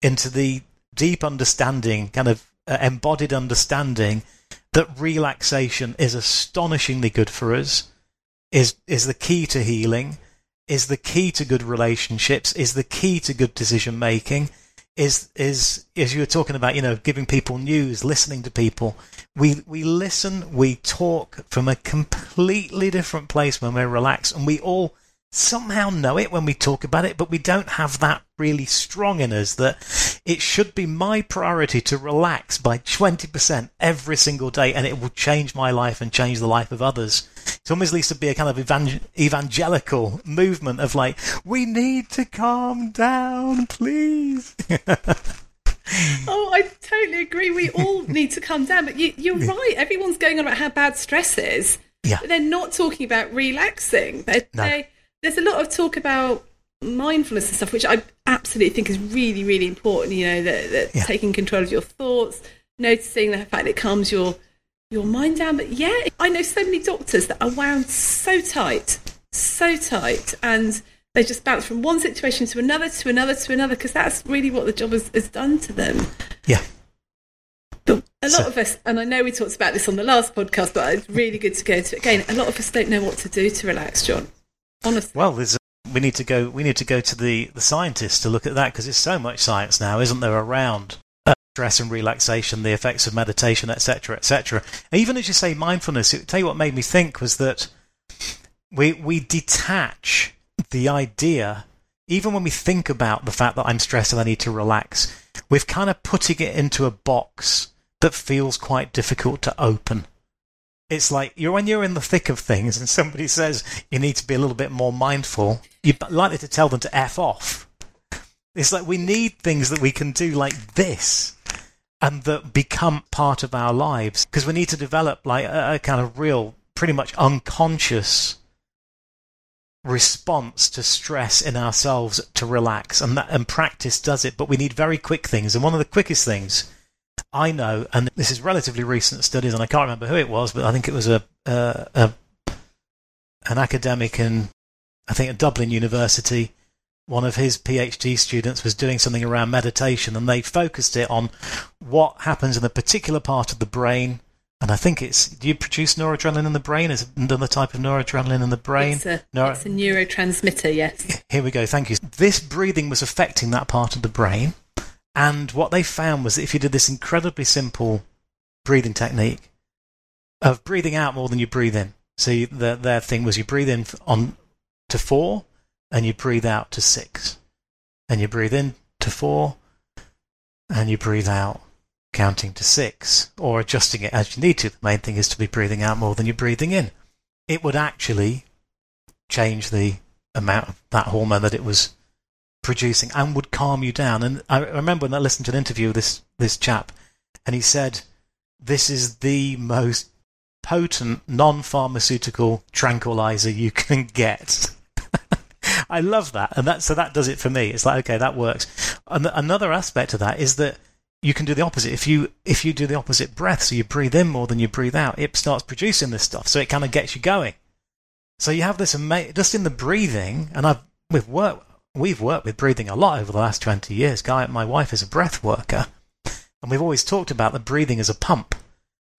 into the deep understanding, kind of uh, embodied understanding that relaxation is astonishingly good for us, is is the key to healing, is the key to good relationships, is the key to good decision making, is is as you were talking about, you know, giving people news, listening to people. We we listen, we talk from a completely different place when we're relaxed, and we all somehow know it when we talk about it, but we don't have that really strong in us that it should be my priority to relax by 20% every single day and it will change my life and change the life of others. It almost needs to be a kind of evangel- evangelical movement of like, we need to calm down, please. [laughs] oh, I totally agree. We all [laughs] need to calm down, but you, are right. Everyone's going on about how bad stress is. Yeah. But they're not talking about relaxing. They're, no. they there's a lot of talk about mindfulness and stuff, which I absolutely think is really, really important. You know, that, that yeah. taking control of your thoughts, noticing the fact that it calms your your mind down. But yeah, I know so many doctors that are wound so tight, so tight, and they just bounce from one situation to another, to another, to another, because that's really what the job has, has done to them. Yeah. But a lot so, of us, and I know we talked about this on the last podcast, but it's really good to go to it again. A lot of us don't know what to do to relax, John. Honestly. Well, there's we need to go. We need to go to the the scientists to look at that because there's so much science now, isn't there, around uh, stress and relaxation, the effects of meditation, etc., etc. Even as you say, mindfulness. It, tell you what made me think was that we we detach the idea, even when we think about the fact that I'm stressed and I need to relax, we're kind of putting it into a box that feels quite difficult to open it's like you're when you're in the thick of things and somebody says you need to be a little bit more mindful, you're likely to tell them to f off. It's like we need things that we can do like this and that become part of our lives. Because we need to develop like a, a kind of real, pretty much unconscious response to stress in ourselves to relax. And that and practice does it but we need very quick things. And one of the quickest things I know, and this is relatively recent studies, and I can't remember who it was, but I think it was a, a an academic in, I think, at Dublin University. One of his PhD students was doing something around meditation, and they focused it on what happens in a particular part of the brain. And I think it's do you produce noradrenaline in the brain? Is another type of noradrenaline in the brain? It's a, Neuro- it's a neurotransmitter, yes. Here we go. Thank you. This breathing was affecting that part of the brain. And what they found was that if you did this incredibly simple breathing technique of breathing out more than you breathe in, so you, the, their thing was you breathe in on to four and you breathe out to six, and you breathe in to four and you breathe out counting to six or adjusting it as you need to. The main thing is to be breathing out more than you're breathing in. It would actually change the amount of that hormone that it was producing and would calm you down. And I remember when I listened to an interview with this this chap, and he said, "This is the most potent non-pharmaceutical tranquilizer you [laughs] can get." [laughs] I love that, and that so that does it for me. It's like okay, that works. And another aspect of that is that you can do the opposite. If you if you do the opposite breath, so you breathe in more than you breathe out, it starts producing this stuff, so it kind of gets you going. So you have this ama- just in the breathing, and I've with work we've worked with breathing a lot over the last 20 years. Gaia, my wife is a breath worker, and we've always talked about the breathing as a pump.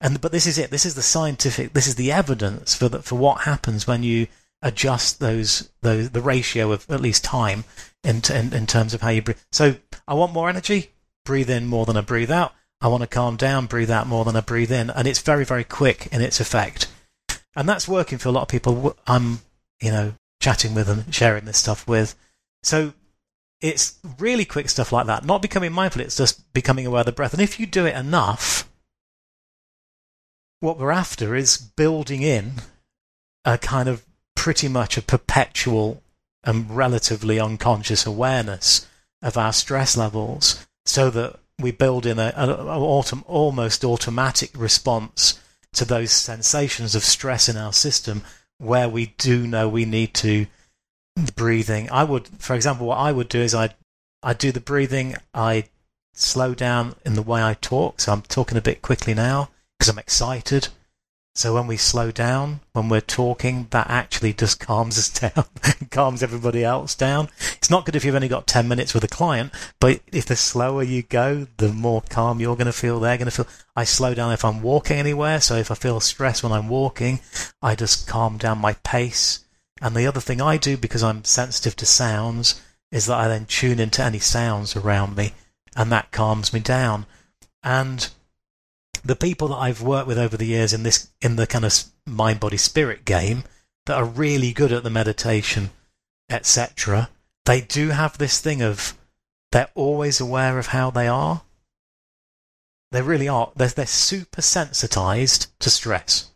And but this is it. This is the scientific. This is the evidence for the, for what happens when you adjust those those the ratio of at least time in, in in terms of how you breathe. So I want more energy. Breathe in more than I breathe out. I want to calm down. Breathe out more than I breathe in, and it's very very quick in its effect. And that's working for a lot of people. I'm you know chatting with and sharing this stuff with so it's really quick stuff like that. Not becoming mindful, it's just becoming aware of the breath. And if you do it enough, what we're after is building in a kind of pretty much a perpetual and relatively unconscious awareness of our stress levels so that we build in a, a, a autom- almost automatic response to those sensations of stress in our system where we do know we need to breathing. I would, for example, what I would do is I'd, I'd do the breathing, I slow down in the way I talk. So I'm talking a bit quickly now because I'm excited. So when we slow down, when we're talking, that actually just [laughs] calms us down, calms everybody else down. It's not good if you've only got 10 minutes with a client, but if the slower you go, the more calm you're going to feel. They're going to feel. I slow down if I'm walking anywhere. So if I feel stress when I'm walking, I just calm down my pace. And the other thing I do, because I'm sensitive to sounds, is that I then tune into any sounds around me, and that calms me down. And the people that I've worked with over the years in this in the kind of mind body spirit game that are really good at the meditation, etc. They do have this thing of they're always aware of how they are. They really are. They're, they're super sensitized to stress.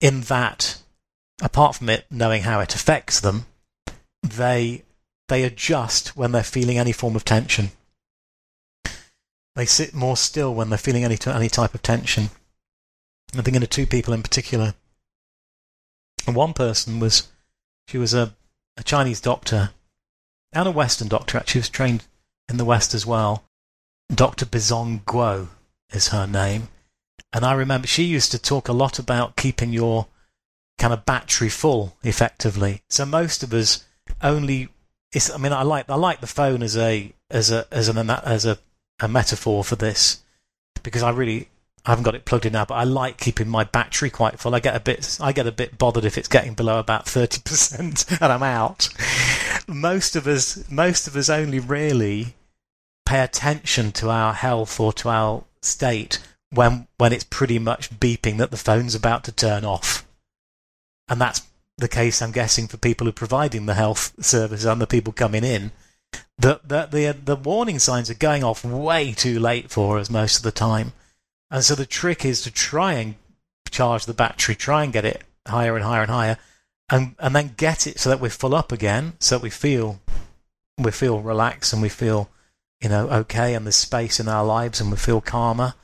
In that, apart from it knowing how it affects them, they they adjust when they're feeling any form of tension. They sit more still when they're feeling any, any type of tension. I'm thinking of two people in particular. And one person was, she was a, a Chinese doctor and a Western doctor. Actually, she was trained in the West as well. Dr. Bisong Guo is her name. And I remember she used to talk a lot about keeping your kind of battery full effectively. So most of us only I mean I like I like the phone as a as a as an as a a metaphor for this because I really I haven't got it plugged in now, but I like keeping my battery quite full. I get a bit I get a bit bothered if it's getting below about thirty percent [laughs] and I'm out. Most of us most of us only really pay attention to our health or to our state when when it's pretty much beeping that the phone's about to turn off. And that's the case I'm guessing for people who are providing the health service and the people coming in the, the, the, the warning signs are going off way too late for us most of the time. And so the trick is to try and charge the battery, try and get it higher and higher and higher, and, and then get it so that we're full up again, so that we feel we feel relaxed and we feel you know okay, and there's space in our lives and we feel calmer,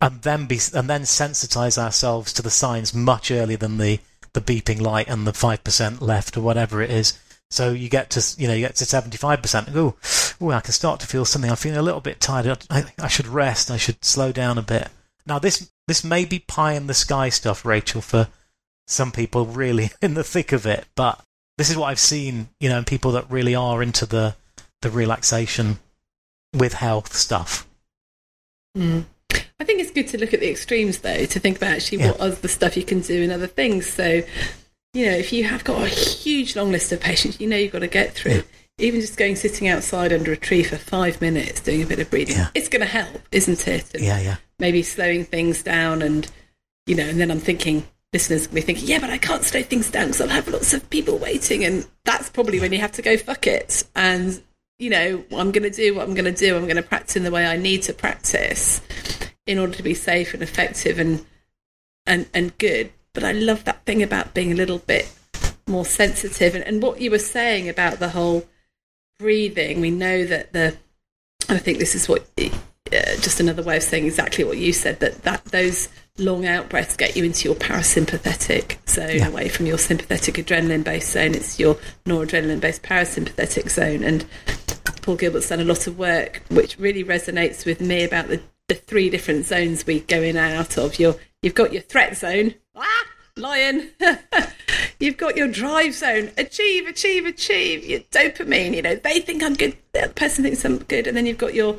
and then be and then sensitize ourselves to the signs much earlier than the the beeping light and the five percent left or whatever it is. So you get to you know you get to seventy five percent. Oh, oh, I can start to feel something. I'm feeling a little bit tired. I, I should rest. I should slow down a bit. Now this this may be pie in the sky stuff, Rachel, for some people really [laughs] in the thick of it. But this is what I've seen, you know, in people that really are into the the relaxation with health stuff. Mm. I think it's good to look at the extremes, though, to think about actually yeah. what other stuff you can do in other things. So you know, if you have got a huge long list of patients, you know you've got to get through. Yeah. Even just going sitting outside under a tree for five minutes, doing a bit of breathing, yeah. it's going to help, isn't it? And yeah, yeah. Maybe slowing things down, and you know, and then I'm thinking listeners will be thinking, yeah, but I can't slow things down because I'll have lots of people waiting, and that's probably when you have to go fuck it, and you know, I'm going to do what I'm going to do. I'm going to practice in the way I need to practice in order to be safe and effective and and and good. But I love that thing about being a little bit more sensitive. And, and what you were saying about the whole breathing, we know that the, I think this is what, uh, just another way of saying exactly what you said, that, that those long out breaths get you into your parasympathetic zone yeah. away from your sympathetic adrenaline based zone. It's your noradrenaline based parasympathetic zone. And Paul Gilbert's done a lot of work which really resonates with me about the, the three different zones we go in and out of. You've got your threat zone, ah, lion. [laughs] You've got your drive zone. Achieve, achieve, achieve. Your dopamine. You know, they think I'm good. The person thinks I'm good. And then you've got your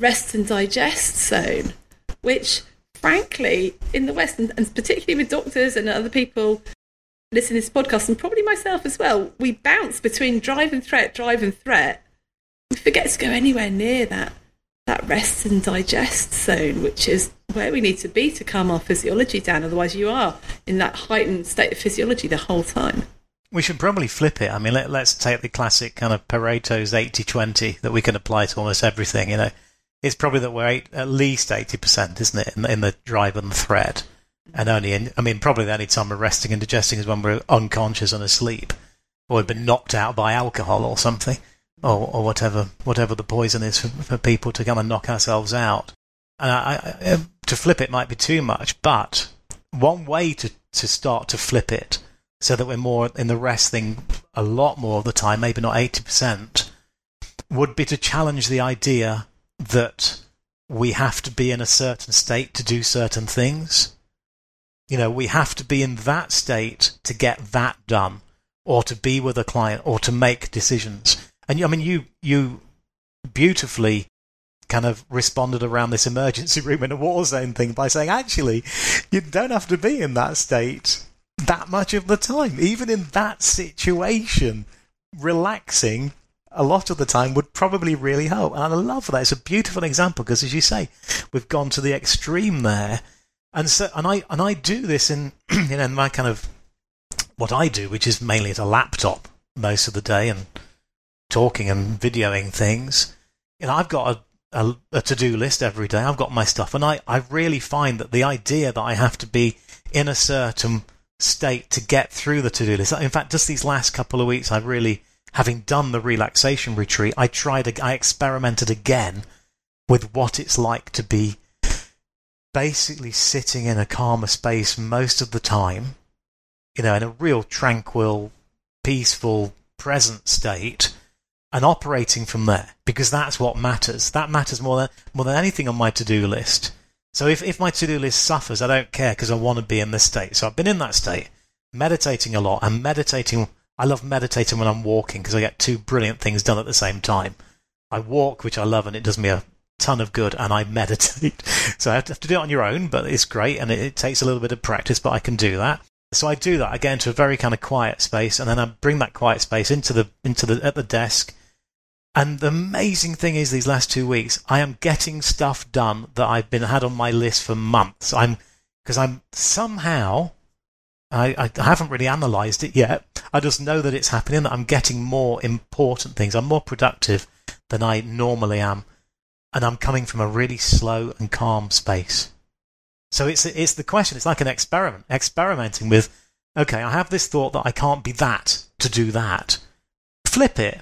rest and digest zone, which, frankly, in the West, and particularly with doctors and other people listening to this podcast, and probably myself as well, we bounce between drive and threat, drive and threat. We forget to go anywhere near that that rest and digest zone, which is where we need to be to calm our physiology down. Otherwise, you are in that heightened state of physiology the whole time. We should probably flip it. I mean, let, us take the classic kind of Pareto's 80 20 that we can apply to almost everything. You know, it's probably that we're eight, at least 80%, isn't it, in, in the drive and the threat? And only in, I mean, probably the only time we're resting and digesting is when we're unconscious and asleep or we've been knocked out by alcohol or something or, or whatever whatever the poison is for, for people to come and knock ourselves out. And I, I, to flip it might be too much, but one way to, to start to flip it so that we're more in the rest thing a lot more of the time, maybe not 80%, would be to challenge the idea that we have to be in a certain state to do certain things. You know, we have to be in that state to get that done, or to be with a client, or to make decisions. And I mean, you you beautifully kind of responded around this emergency [laughs] room in a war zone thing by saying, actually, you don't have to be in that state that much of the time. Even in that situation, relaxing a lot of the time would probably really help. And I love that. It's a beautiful example because, as you say, we've gone to the extreme there. And so, and I and I do this in [clears throat] you know in my kind of what I do, which is mainly at a laptop most of the day and talking and videoing things. You know, I've got a, a, a to do list every day. I've got my stuff, and I I really find that the idea that I have to be in a certain state to get through the to do list. In fact, just these last couple of weeks, I've really having done the relaxation retreat, I tried, I experimented again with what it's like to be basically sitting in a calmer space most of the time, you know, in a real tranquil, peaceful, present state, and operating from there because that's what matters. That matters more than more than anything on my to-do list. So if, if my to-do list suffers, I don't care because I want to be in this state. So I've been in that state, meditating a lot, and meditating I love meditating when I'm walking because I get two brilliant things done at the same time. I walk, which I love, and it does me a ton of good, and I [laughs] meditate. so I have to do it on your own, but it's great, and it, it takes a little bit of practice, but I can do that. So I do that. I get into a very kind of quiet space, and then I bring that quiet space into the into the at the desk. And the amazing thing is, these last two weeks, I am getting stuff done that I've been had on my list for months. I'm because I'm somehow I, I haven't really analysed it yet. I just know that it's happening, that I'm getting more important things. I'm more productive than I normally am. And I'm coming from a really slow and calm space. So it's, it's the question. It's like an experiment, experimenting with, okay, I have this thought that I can't be that to do that. Flip it.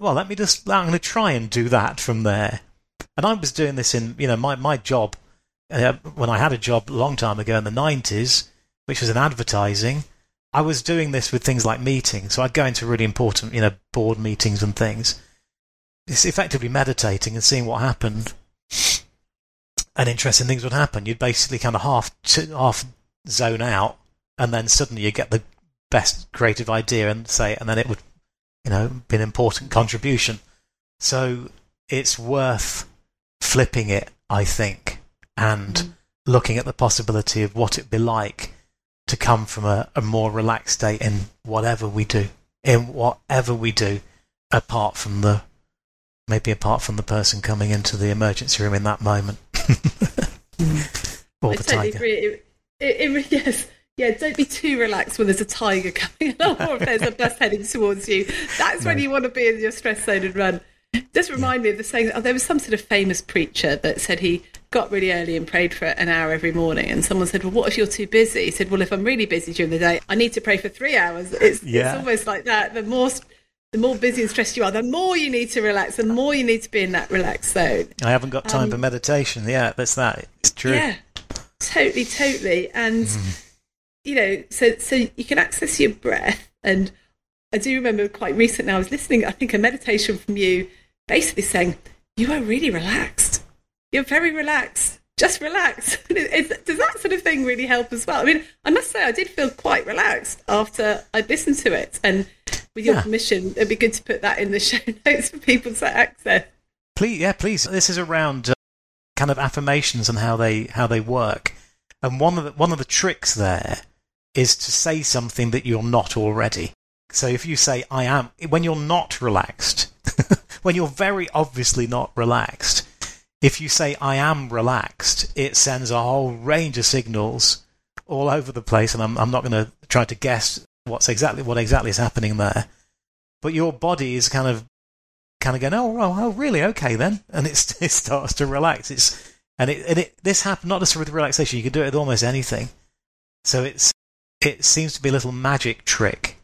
Well, let me just, I'm going to try and do that from there. And I was doing this in, you know, my, my job, uh, when I had a job a long time ago in the 90s, which was in advertising, I was doing this with things like meetings. So I'd go into really important, you know, board meetings and things. It's effectively meditating and seeing what happened. And interesting things would happen. You'd basically kind of half half zone out, and then suddenly you get the best creative idea and say, and then it would, you know, been an important contribution. So it's worth flipping it, I think, and mm. looking at the possibility of what it'd be like to come from a, a more relaxed state in whatever we do, in whatever we do, apart from the maybe apart from the person coming into the emergency room in that moment. [laughs] or I the totally tiger. agree. It, it, it, [laughs] yes. Yeah, don't be too relaxed when there's a tiger [laughs] coming along or if there's a bus heading towards you. That's no. when you want to be in your stress zone and run. Just remind me of the saying. Oh, there was some sort of famous preacher that said he got really early and prayed for an hour every morning. And someone said, "Well, what if you're too busy?" He said, "Well, if I'm really busy during the day, I need to pray for three hours." It's, yeah. it's almost like that. The more the more busy and stressed you are, the more you need to relax, the more you need to be in that relaxed zone. I haven't got time um, for meditation. Yeah, that's that. It's true. Yeah, totally, totally. And mm. You know, so so you can access your breath. And I do remember quite recently, I was listening. I think a meditation from you basically saying, You are really relaxed. You're very relaxed. Just relax. [laughs] does that sort of thing really help as well? I mean, I must say, I did feel quite relaxed after I listened to it. And with your yeah. permission, it'd be good to put that in the [laughs] show notes for people to access. Please, yeah, please. This is around uh, kind of affirmations and how they how they work. And one of the, one of the tricks there is to say something that you're not already. So if you say I am when you're not relaxed, [laughs] when you're very obviously not relaxed, if you say I am relaxed, it sends a whole range of signals all over the place, and I'm, I'm not going to try to guess what's exactly what exactly is happening there. But your body is kind of kind of going, oh, oh, oh really? Okay, then, [laughs] and it, starts to relax. It's and it and it this happened not just with relaxation. You can do it with almost anything. So it's it seems to be a little magic trick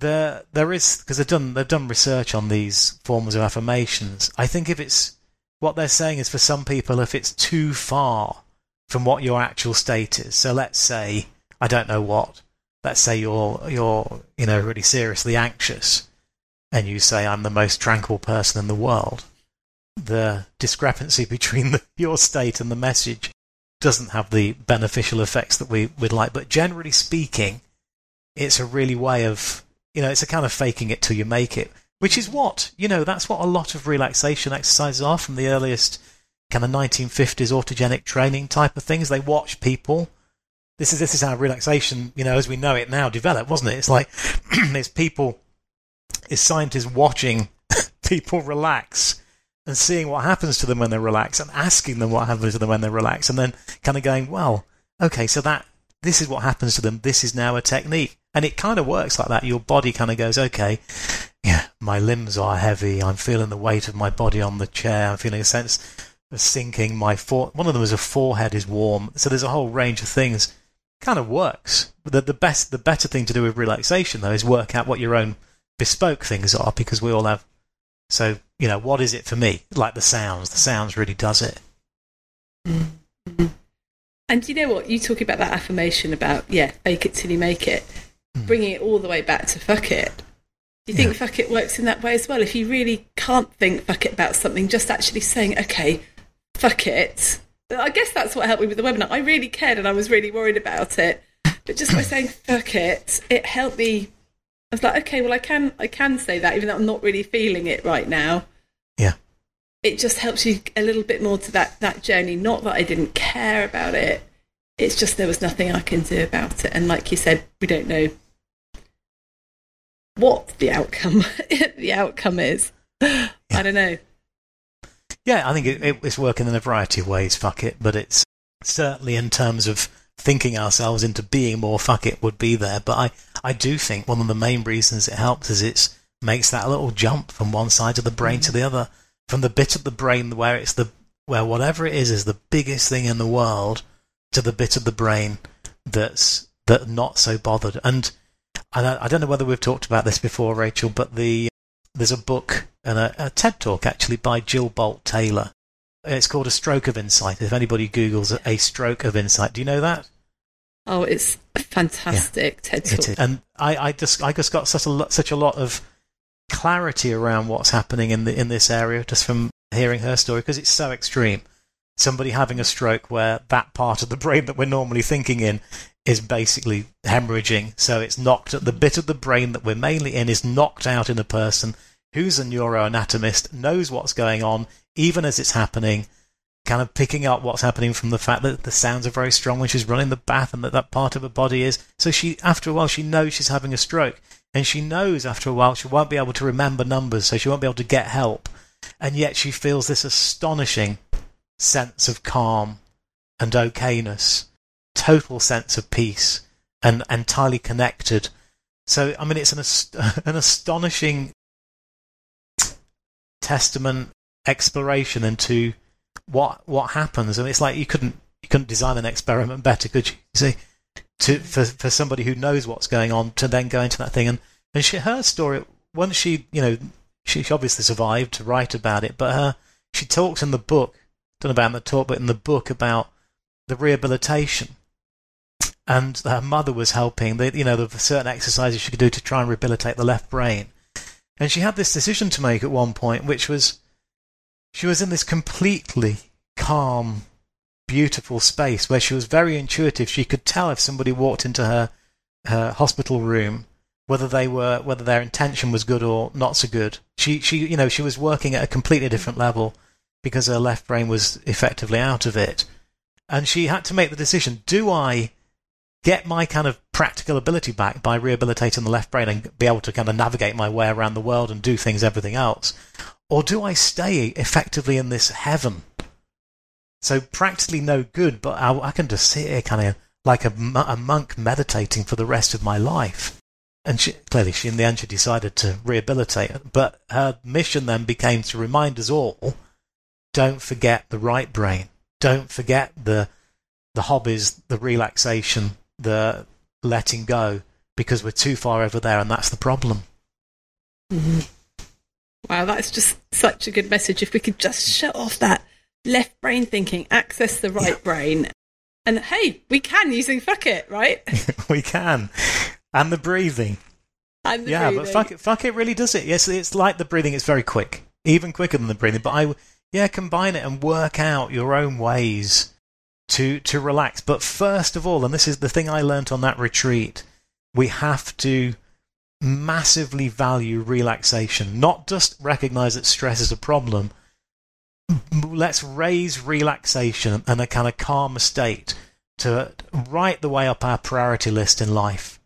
there there is because they've done they've done research on these forms of affirmations. I think if it's what they're saying is for some people if it's too far from what your actual state is. So let's say I don't know what. Let's say you're you're you know really seriously anxious, and you say I'm the most tranquil person in the world. the discrepancy [laughs] between the, your state and the message doesn't have the beneficial effects that we would like. But generally speaking, it's a really way of, you know, it's a kind of faking it till you make it, which is what, you know, that's what a lot of relaxation exercises are from the earliest kind of 1950s autogenic training type of things. They watch people. This is this is how relaxation, you know, as we know it now, developed, wasn't it? It's like [clears throat] it's people, it's scientists watching [laughs] people relax and seeing what happens to them when they relax and asking them what happens to them when they relax and then kind of going, well, okay, so that this is what happens to them. This is now a technique. And it kind of works like that. Your body kind of goes, okay, yeah, my limbs are heavy. I'm feeling the weight of my body on the chair. I'm feeling a sense of sinking. My fore- one of them is a forehead is warm. So there's a whole range of things. Kind of works. The, the best, the better thing to do with relaxation though is work out what your own bespoke things are because we all have. So you know, what is it for me? Like the sounds. The sounds really does it. Mm-hmm. And you know what? You talk about that affirmation about yeah, fake it till you make it, mm. bringing it all the way back to fuck it. Do you think yeah. fuck it works in that way as well? If you really can't think fuck it about something, just actually saying okay, fuck it. I guess that's what helped me with the webinar. I really cared and I was really worried about it, but just by [coughs] saying fuck it, it helped me. I was like, okay, well, I can I can say that even though I'm not really feeling it right now. Yeah. It just helps you a little bit more to that, that journey. Not that I didn't care about it. It's just there was nothing I can do about it. And like you said, we don't know what the outcome [laughs] the outcome is. Yeah. I don't know. Yeah, I think it, it, it's working in a variety of ways. Fuck it, but it's certainly in terms of thinking ourselves into being more fuck it would be there. But I, I do think one of the main reasons it helps is it makes that little jump from one side of the brain mm. to the other, from the bit of the brain where it's the where whatever it is is the biggest thing in the world, to the bit of the brain that's that not so bothered. And I, I don't know whether we've talked about this before, Rachel, but the there's a book and a, a TED talk actually by Jill Bolte Taylor. It's called A Stroke of Insight. If anybody Googles A Stroke of Insight, do you know that? Oh, it's fantastic yeah, TED talk. And I, I just I just got such a lot, such a lot of clarity around what's happening in the in this area just from hearing her story because it's so extreme. Somebody having a stroke where that part of the brain that we're normally thinking in is basically hemorrhaging. So it's knocked the bit of the brain that we're mainly in is knocked out in a person who's a neuroanatomist, knows what's going on, even as it's happening, kind of picking up what's happening from the fact that the sounds are very strong when she's running the bath and that that part of her body is. So she, after a while, she knows she's having a stroke. And she knows after a while she won't be able to remember numbers, so she won't be able to get help. And yet she feels this astonishing sense of calm and okayness, total sense of peace, and entirely connected. So, I mean, it's an, [laughs] an astonishing testament exploration into what what happens. Mean, it's like you couldn't you couldn't design an experiment better, could you? you see, to for for somebody who knows what's going on to then go into that thing and and she, her story once she you know she, she obviously survived to write about it, but her she talks in the book don't know about in the talk, but in the book about the rehabilitation. And her mother was helping. The, you know, the certain exercises she could do to try and rehabilitate the left brain. And she had this decision to make at one point, which was she was in this completely calm, beautiful space where she was very intuitive. She could tell if somebody walked into her, her hospital room whether they were whether their intention was good or not so good. She she you know she was working at a completely different level because her left brain was effectively out of it, and she had to make the decision: Do I get my kind of practical ability back by rehabilitating the left brain and be able to kind of navigate my way around the world and do things everything else, or do I stay effectively in this heaven so practically no good, but I, I can just sit here kind of like a, a, monk meditating for the rest of my life. And she, clearly, she in the end she decided to rehabilitate it. But her mission then became to remind us all: don't forget the right brain. Don't forget the the hobbies, the relaxation, the letting go, because we're too far over there, and that's the problem. Mm-hmm. Wow, that's just such a good message. If we could just shut off that left brain thinking, access the right yeah. brain. And hey, we can using fuck it, right? [laughs] we can. And the breathing. And the yeah, breathing. but fuck it, fuck it really does it. Yes, it's like the breathing, it's very quick. Even quicker than the breathing. But I yeah, combine it and work out your own ways to to relax. But first of all, and this is the thing I learnt on that retreat, we have to massively value relaxation, not just recognize that stress is a problem. Let's raise relaxation and a kind of calmer state to right the way up our priority list in life.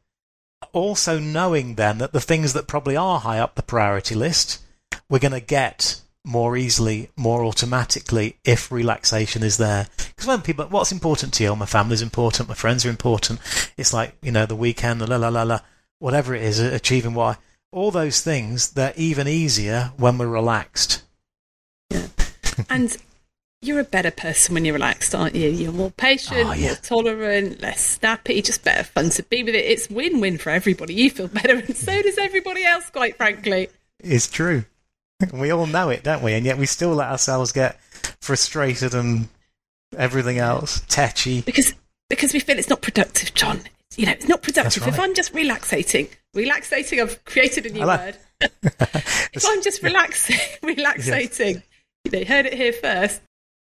Also, knowing then that the things that probably are high up the priority list, we're going to get more easily, more automatically if relaxation is there. Because when people, what's important to you? My family's important, my friends are important. It's like, you know, the weekend, la la la la, whatever it is, achieving what, all those things, they're even easier when we're relaxed. Yeah. and you're a better person when you're relaxed, aren't you? You're more patient, oh, yeah. more tolerant, less snappy, just better fun to be with it. It's win win for everybody. You feel better, and so does everybody else, quite frankly. It's true. We all know it, don't we? And yet we still let ourselves get frustrated and everything else, tetchy. Because because we feel it's not productive, John. You know, it's not productive. Right. If I'm just relaxating, relaxating, I've created a new like... word. [laughs] [laughs] if I'm just relaxing, [laughs] relaxating, yes. you know, heard it here first.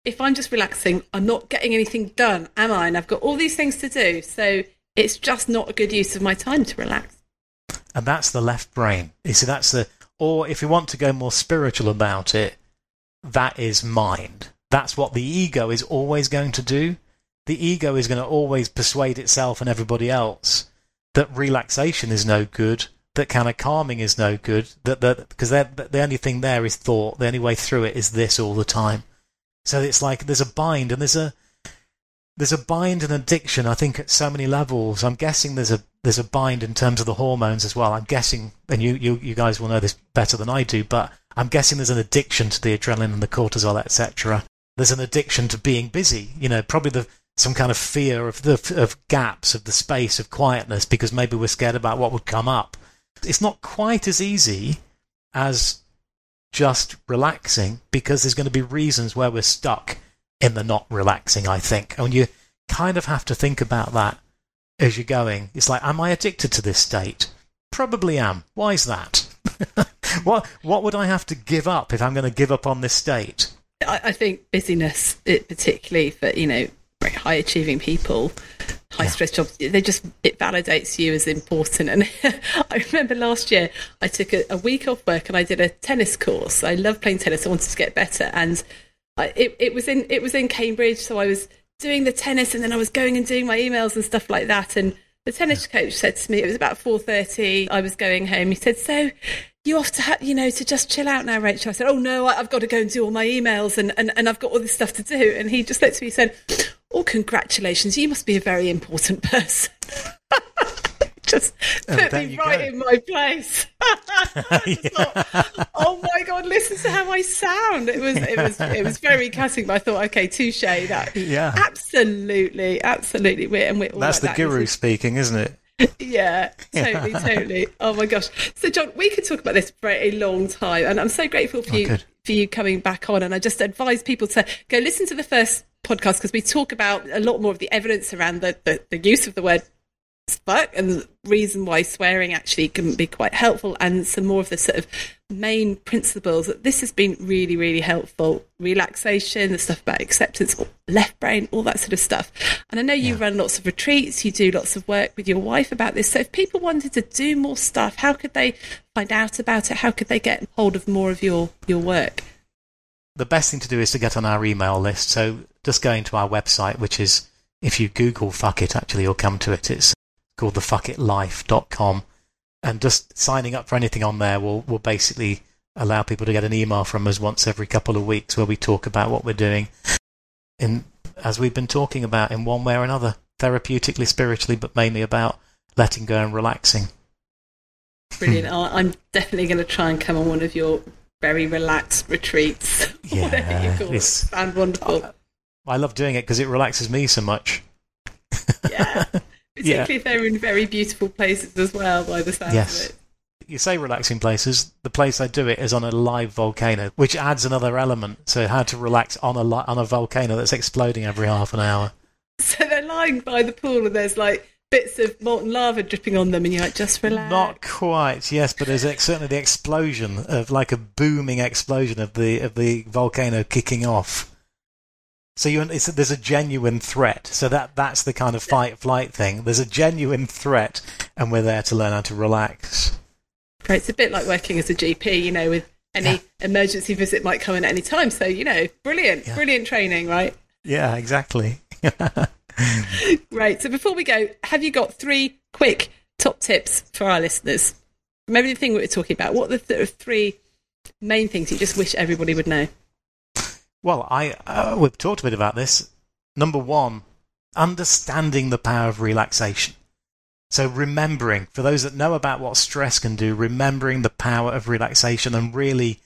If I'm just relaxing, I'm not getting anything done, am I? And I've got all these things to do. So it's just not a good use of my time to relax. And that's the left brain. You see, that's the or if you want to go more spiritual about it, that is mind. That's what the ego is always going to do. The ego is going to always persuade itself and everybody else that relaxation is no good, that kind of calming is no good, that because the only thing there is thought. The only way through it is this all the time. So it's like there's a bind and there's a there's a bind and addiction. I think at so many levels. I'm guessing there's a there's a bind in terms of the hormones as well. I'm guessing, and you, you, you guys will know this better than I do, but I'm guessing there's an addiction to the adrenaline and the cortisol, etc. There's an addiction to being busy. You know, probably the some kind of fear of the of gaps of the space of quietness because maybe we're scared about what would come up. It's not quite as easy as just relaxing because there's going to be reasons where we're stuck in the not relaxing. I think, and you kind of have to think about that as you're going. It's like, am I addicted to this state? Probably am. Why is that? [laughs] what what would I have to give up if I'm going to give up on this state? I, I think busyness, it, particularly for you know very high achieving people, high yeah. stress jobs, they just it validates you as important. And [laughs] I remember last year I took a, a, week off work and I did a tennis course. I love playing tennis. I wanted to get better, and I, it, it was in it was in Cambridge, so I was doing the tennis and then I was going and doing my emails and stuff like that. And the tennis coach said to me, it was about 4.30, I was going home. He said, so you off to, ha- you know, to just chill out now, Rachel? I said, oh no, I've got to go and do all my emails and, and, and I've got all this stuff to do. And he just looked at me and said, oh, congratulations, you must be a very important [laughs] person. [laughs] just oh, put me right go. in my place. [laughs] thought, oh my god, listen to how I sound. It was it was it was very cutting, but I thought, okay, touche. That yeah, absolutely, absolutely. We're, and we're all that's like the that. guru speaking, isn't it? yeah, totally, totally. Oh my gosh. So, John, we could talk about this for a long time, and I'm so grateful for oh, you good. for you coming back on. And I just advise people to go listen to the first podcast because we talk about a lot more of the evidence around the, the, the use of the word fuck and the reason why swearing actually can be quite helpful and some more of the sort of main principles that this has been really really helpful. Relaxation the stuff about acceptance left brain all that sort of stuff. And i know you yeah. run lots of retreats you do lots of work with your wife about this. So if people wanted to do more stuff how could they find out about it? How could they get hold of more of your your work the best thing to do is to get on our email list so just going to our website which is if you google fuck it actually you'll come to it it's called thefuckitlife.com. And just signing up for anything on there will, will basically allow people to get an email from us once every couple of weeks where we talk about what we're doing in as we've been talking about in one way or another, therapeutically, spiritually, but mainly about letting go and relaxing. Brilliant. I'm definitely going to try and come on one of your very relaxed retreats. [laughs] Yeah, it's and wonderful. I, I love doing it because it relaxes me so much. yeah. [laughs] Particularly yeah. if they're in very beautiful places as well, by the sound yes. of it. You say relaxing places. The place I do it is on a live volcano, which adds another element. So how to relax on a on a volcano that's exploding every half an hour. [laughs] So they're lying by the pool, and there's like bits of molten lava dripping on them, and you're like, just relax. Not quite, yes, but there's certainly the explosion of like a booming explosion of the of the volcano kicking off. So you, it's, there's a genuine threat. So that that's the kind of fight flight thing. There's a genuine threat, and we're there to learn how to relax. Great. It's a bit like working as a GP, you know, with any Yeah. emergency visit might come in at any time. So you know, brilliant, Yeah. brilliant training, right? Yeah, exactly. [laughs] Right. So before we go, have you got three quick top tips for our listeners from everything we were talking about? What are the th- three main things you just wish everybody would know? Well, I uh, we've talked a bit about this. Number one, understanding the power of relaxation. So remembering, for those that know about what stress can do, remembering the power of relaxation and really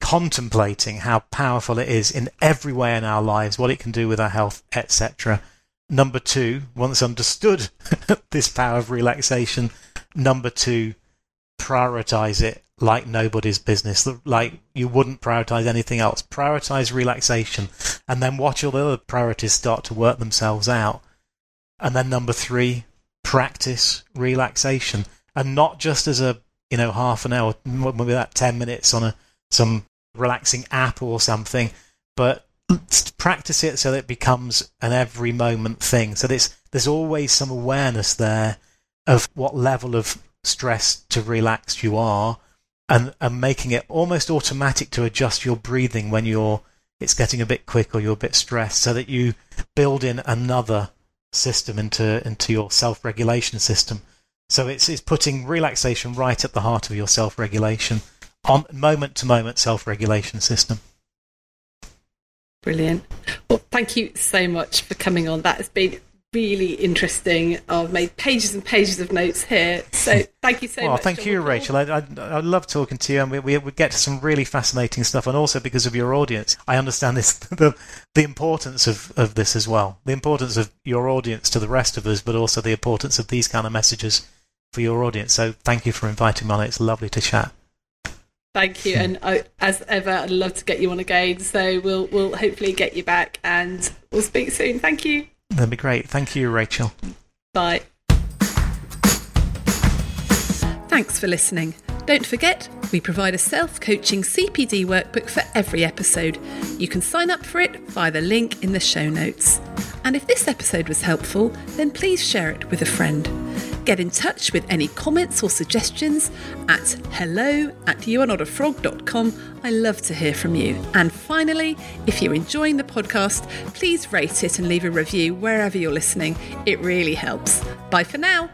contemplating how powerful it is in every way in our lives, what it can do with our health, etc. Number two, once understood [laughs] this power of relaxation, number two, prioritize it like nobody's business. Like you wouldn't prioritize anything else. Prioritize relaxation and then watch all the other priorities start to work themselves out. And then number three, practice relaxation and not just as a, you know, half an hour, maybe that 10 minutes on a, some relaxing app or something, but practice it so that it becomes an every moment thing. So there's, there's always some awareness there of what level of stress to relax you are and, and making it almost automatic to adjust your breathing when you're it's getting a bit quick or you're a bit stressed so that you build in another system into into your self-regulation system so it's it's putting relaxation right at the heart of your self-regulation on moment to moment self-regulation system Brilliant. Well, thank you so much for coming on. That has been really interesting. I've made pages and pages of notes here. So [laughs] thank you so well, much. thank John you. Rachel. I, I, I love talking to you, and we, we, we get to some really fascinating stuff. And also because of your audience, I understand this [laughs] the the importance of, of this as well. The importance of your audience to the rest of us, but also the importance of these kind of messages for your audience. So thank you for inviting me on. It's lovely to chat. Thank you, and I, as ever, I'd love to get you on again. So we'll we'll hopefully get you back, and we'll speak soon. Thank you. That'd be great. Thank you, Rachel. Bye. Thanks for listening. Don't forget, we provide a self coaching CPD workbook for every episode. You can sign up for it via the link in the show notes. And if this episode was helpful, then please share it with a friend. Get in touch with any comments or suggestions at hello at youarenotafrog.com. I love to hear from you. And finally, if you're enjoying the podcast, please rate it and leave a review wherever you're listening. It really helps. Bye for now.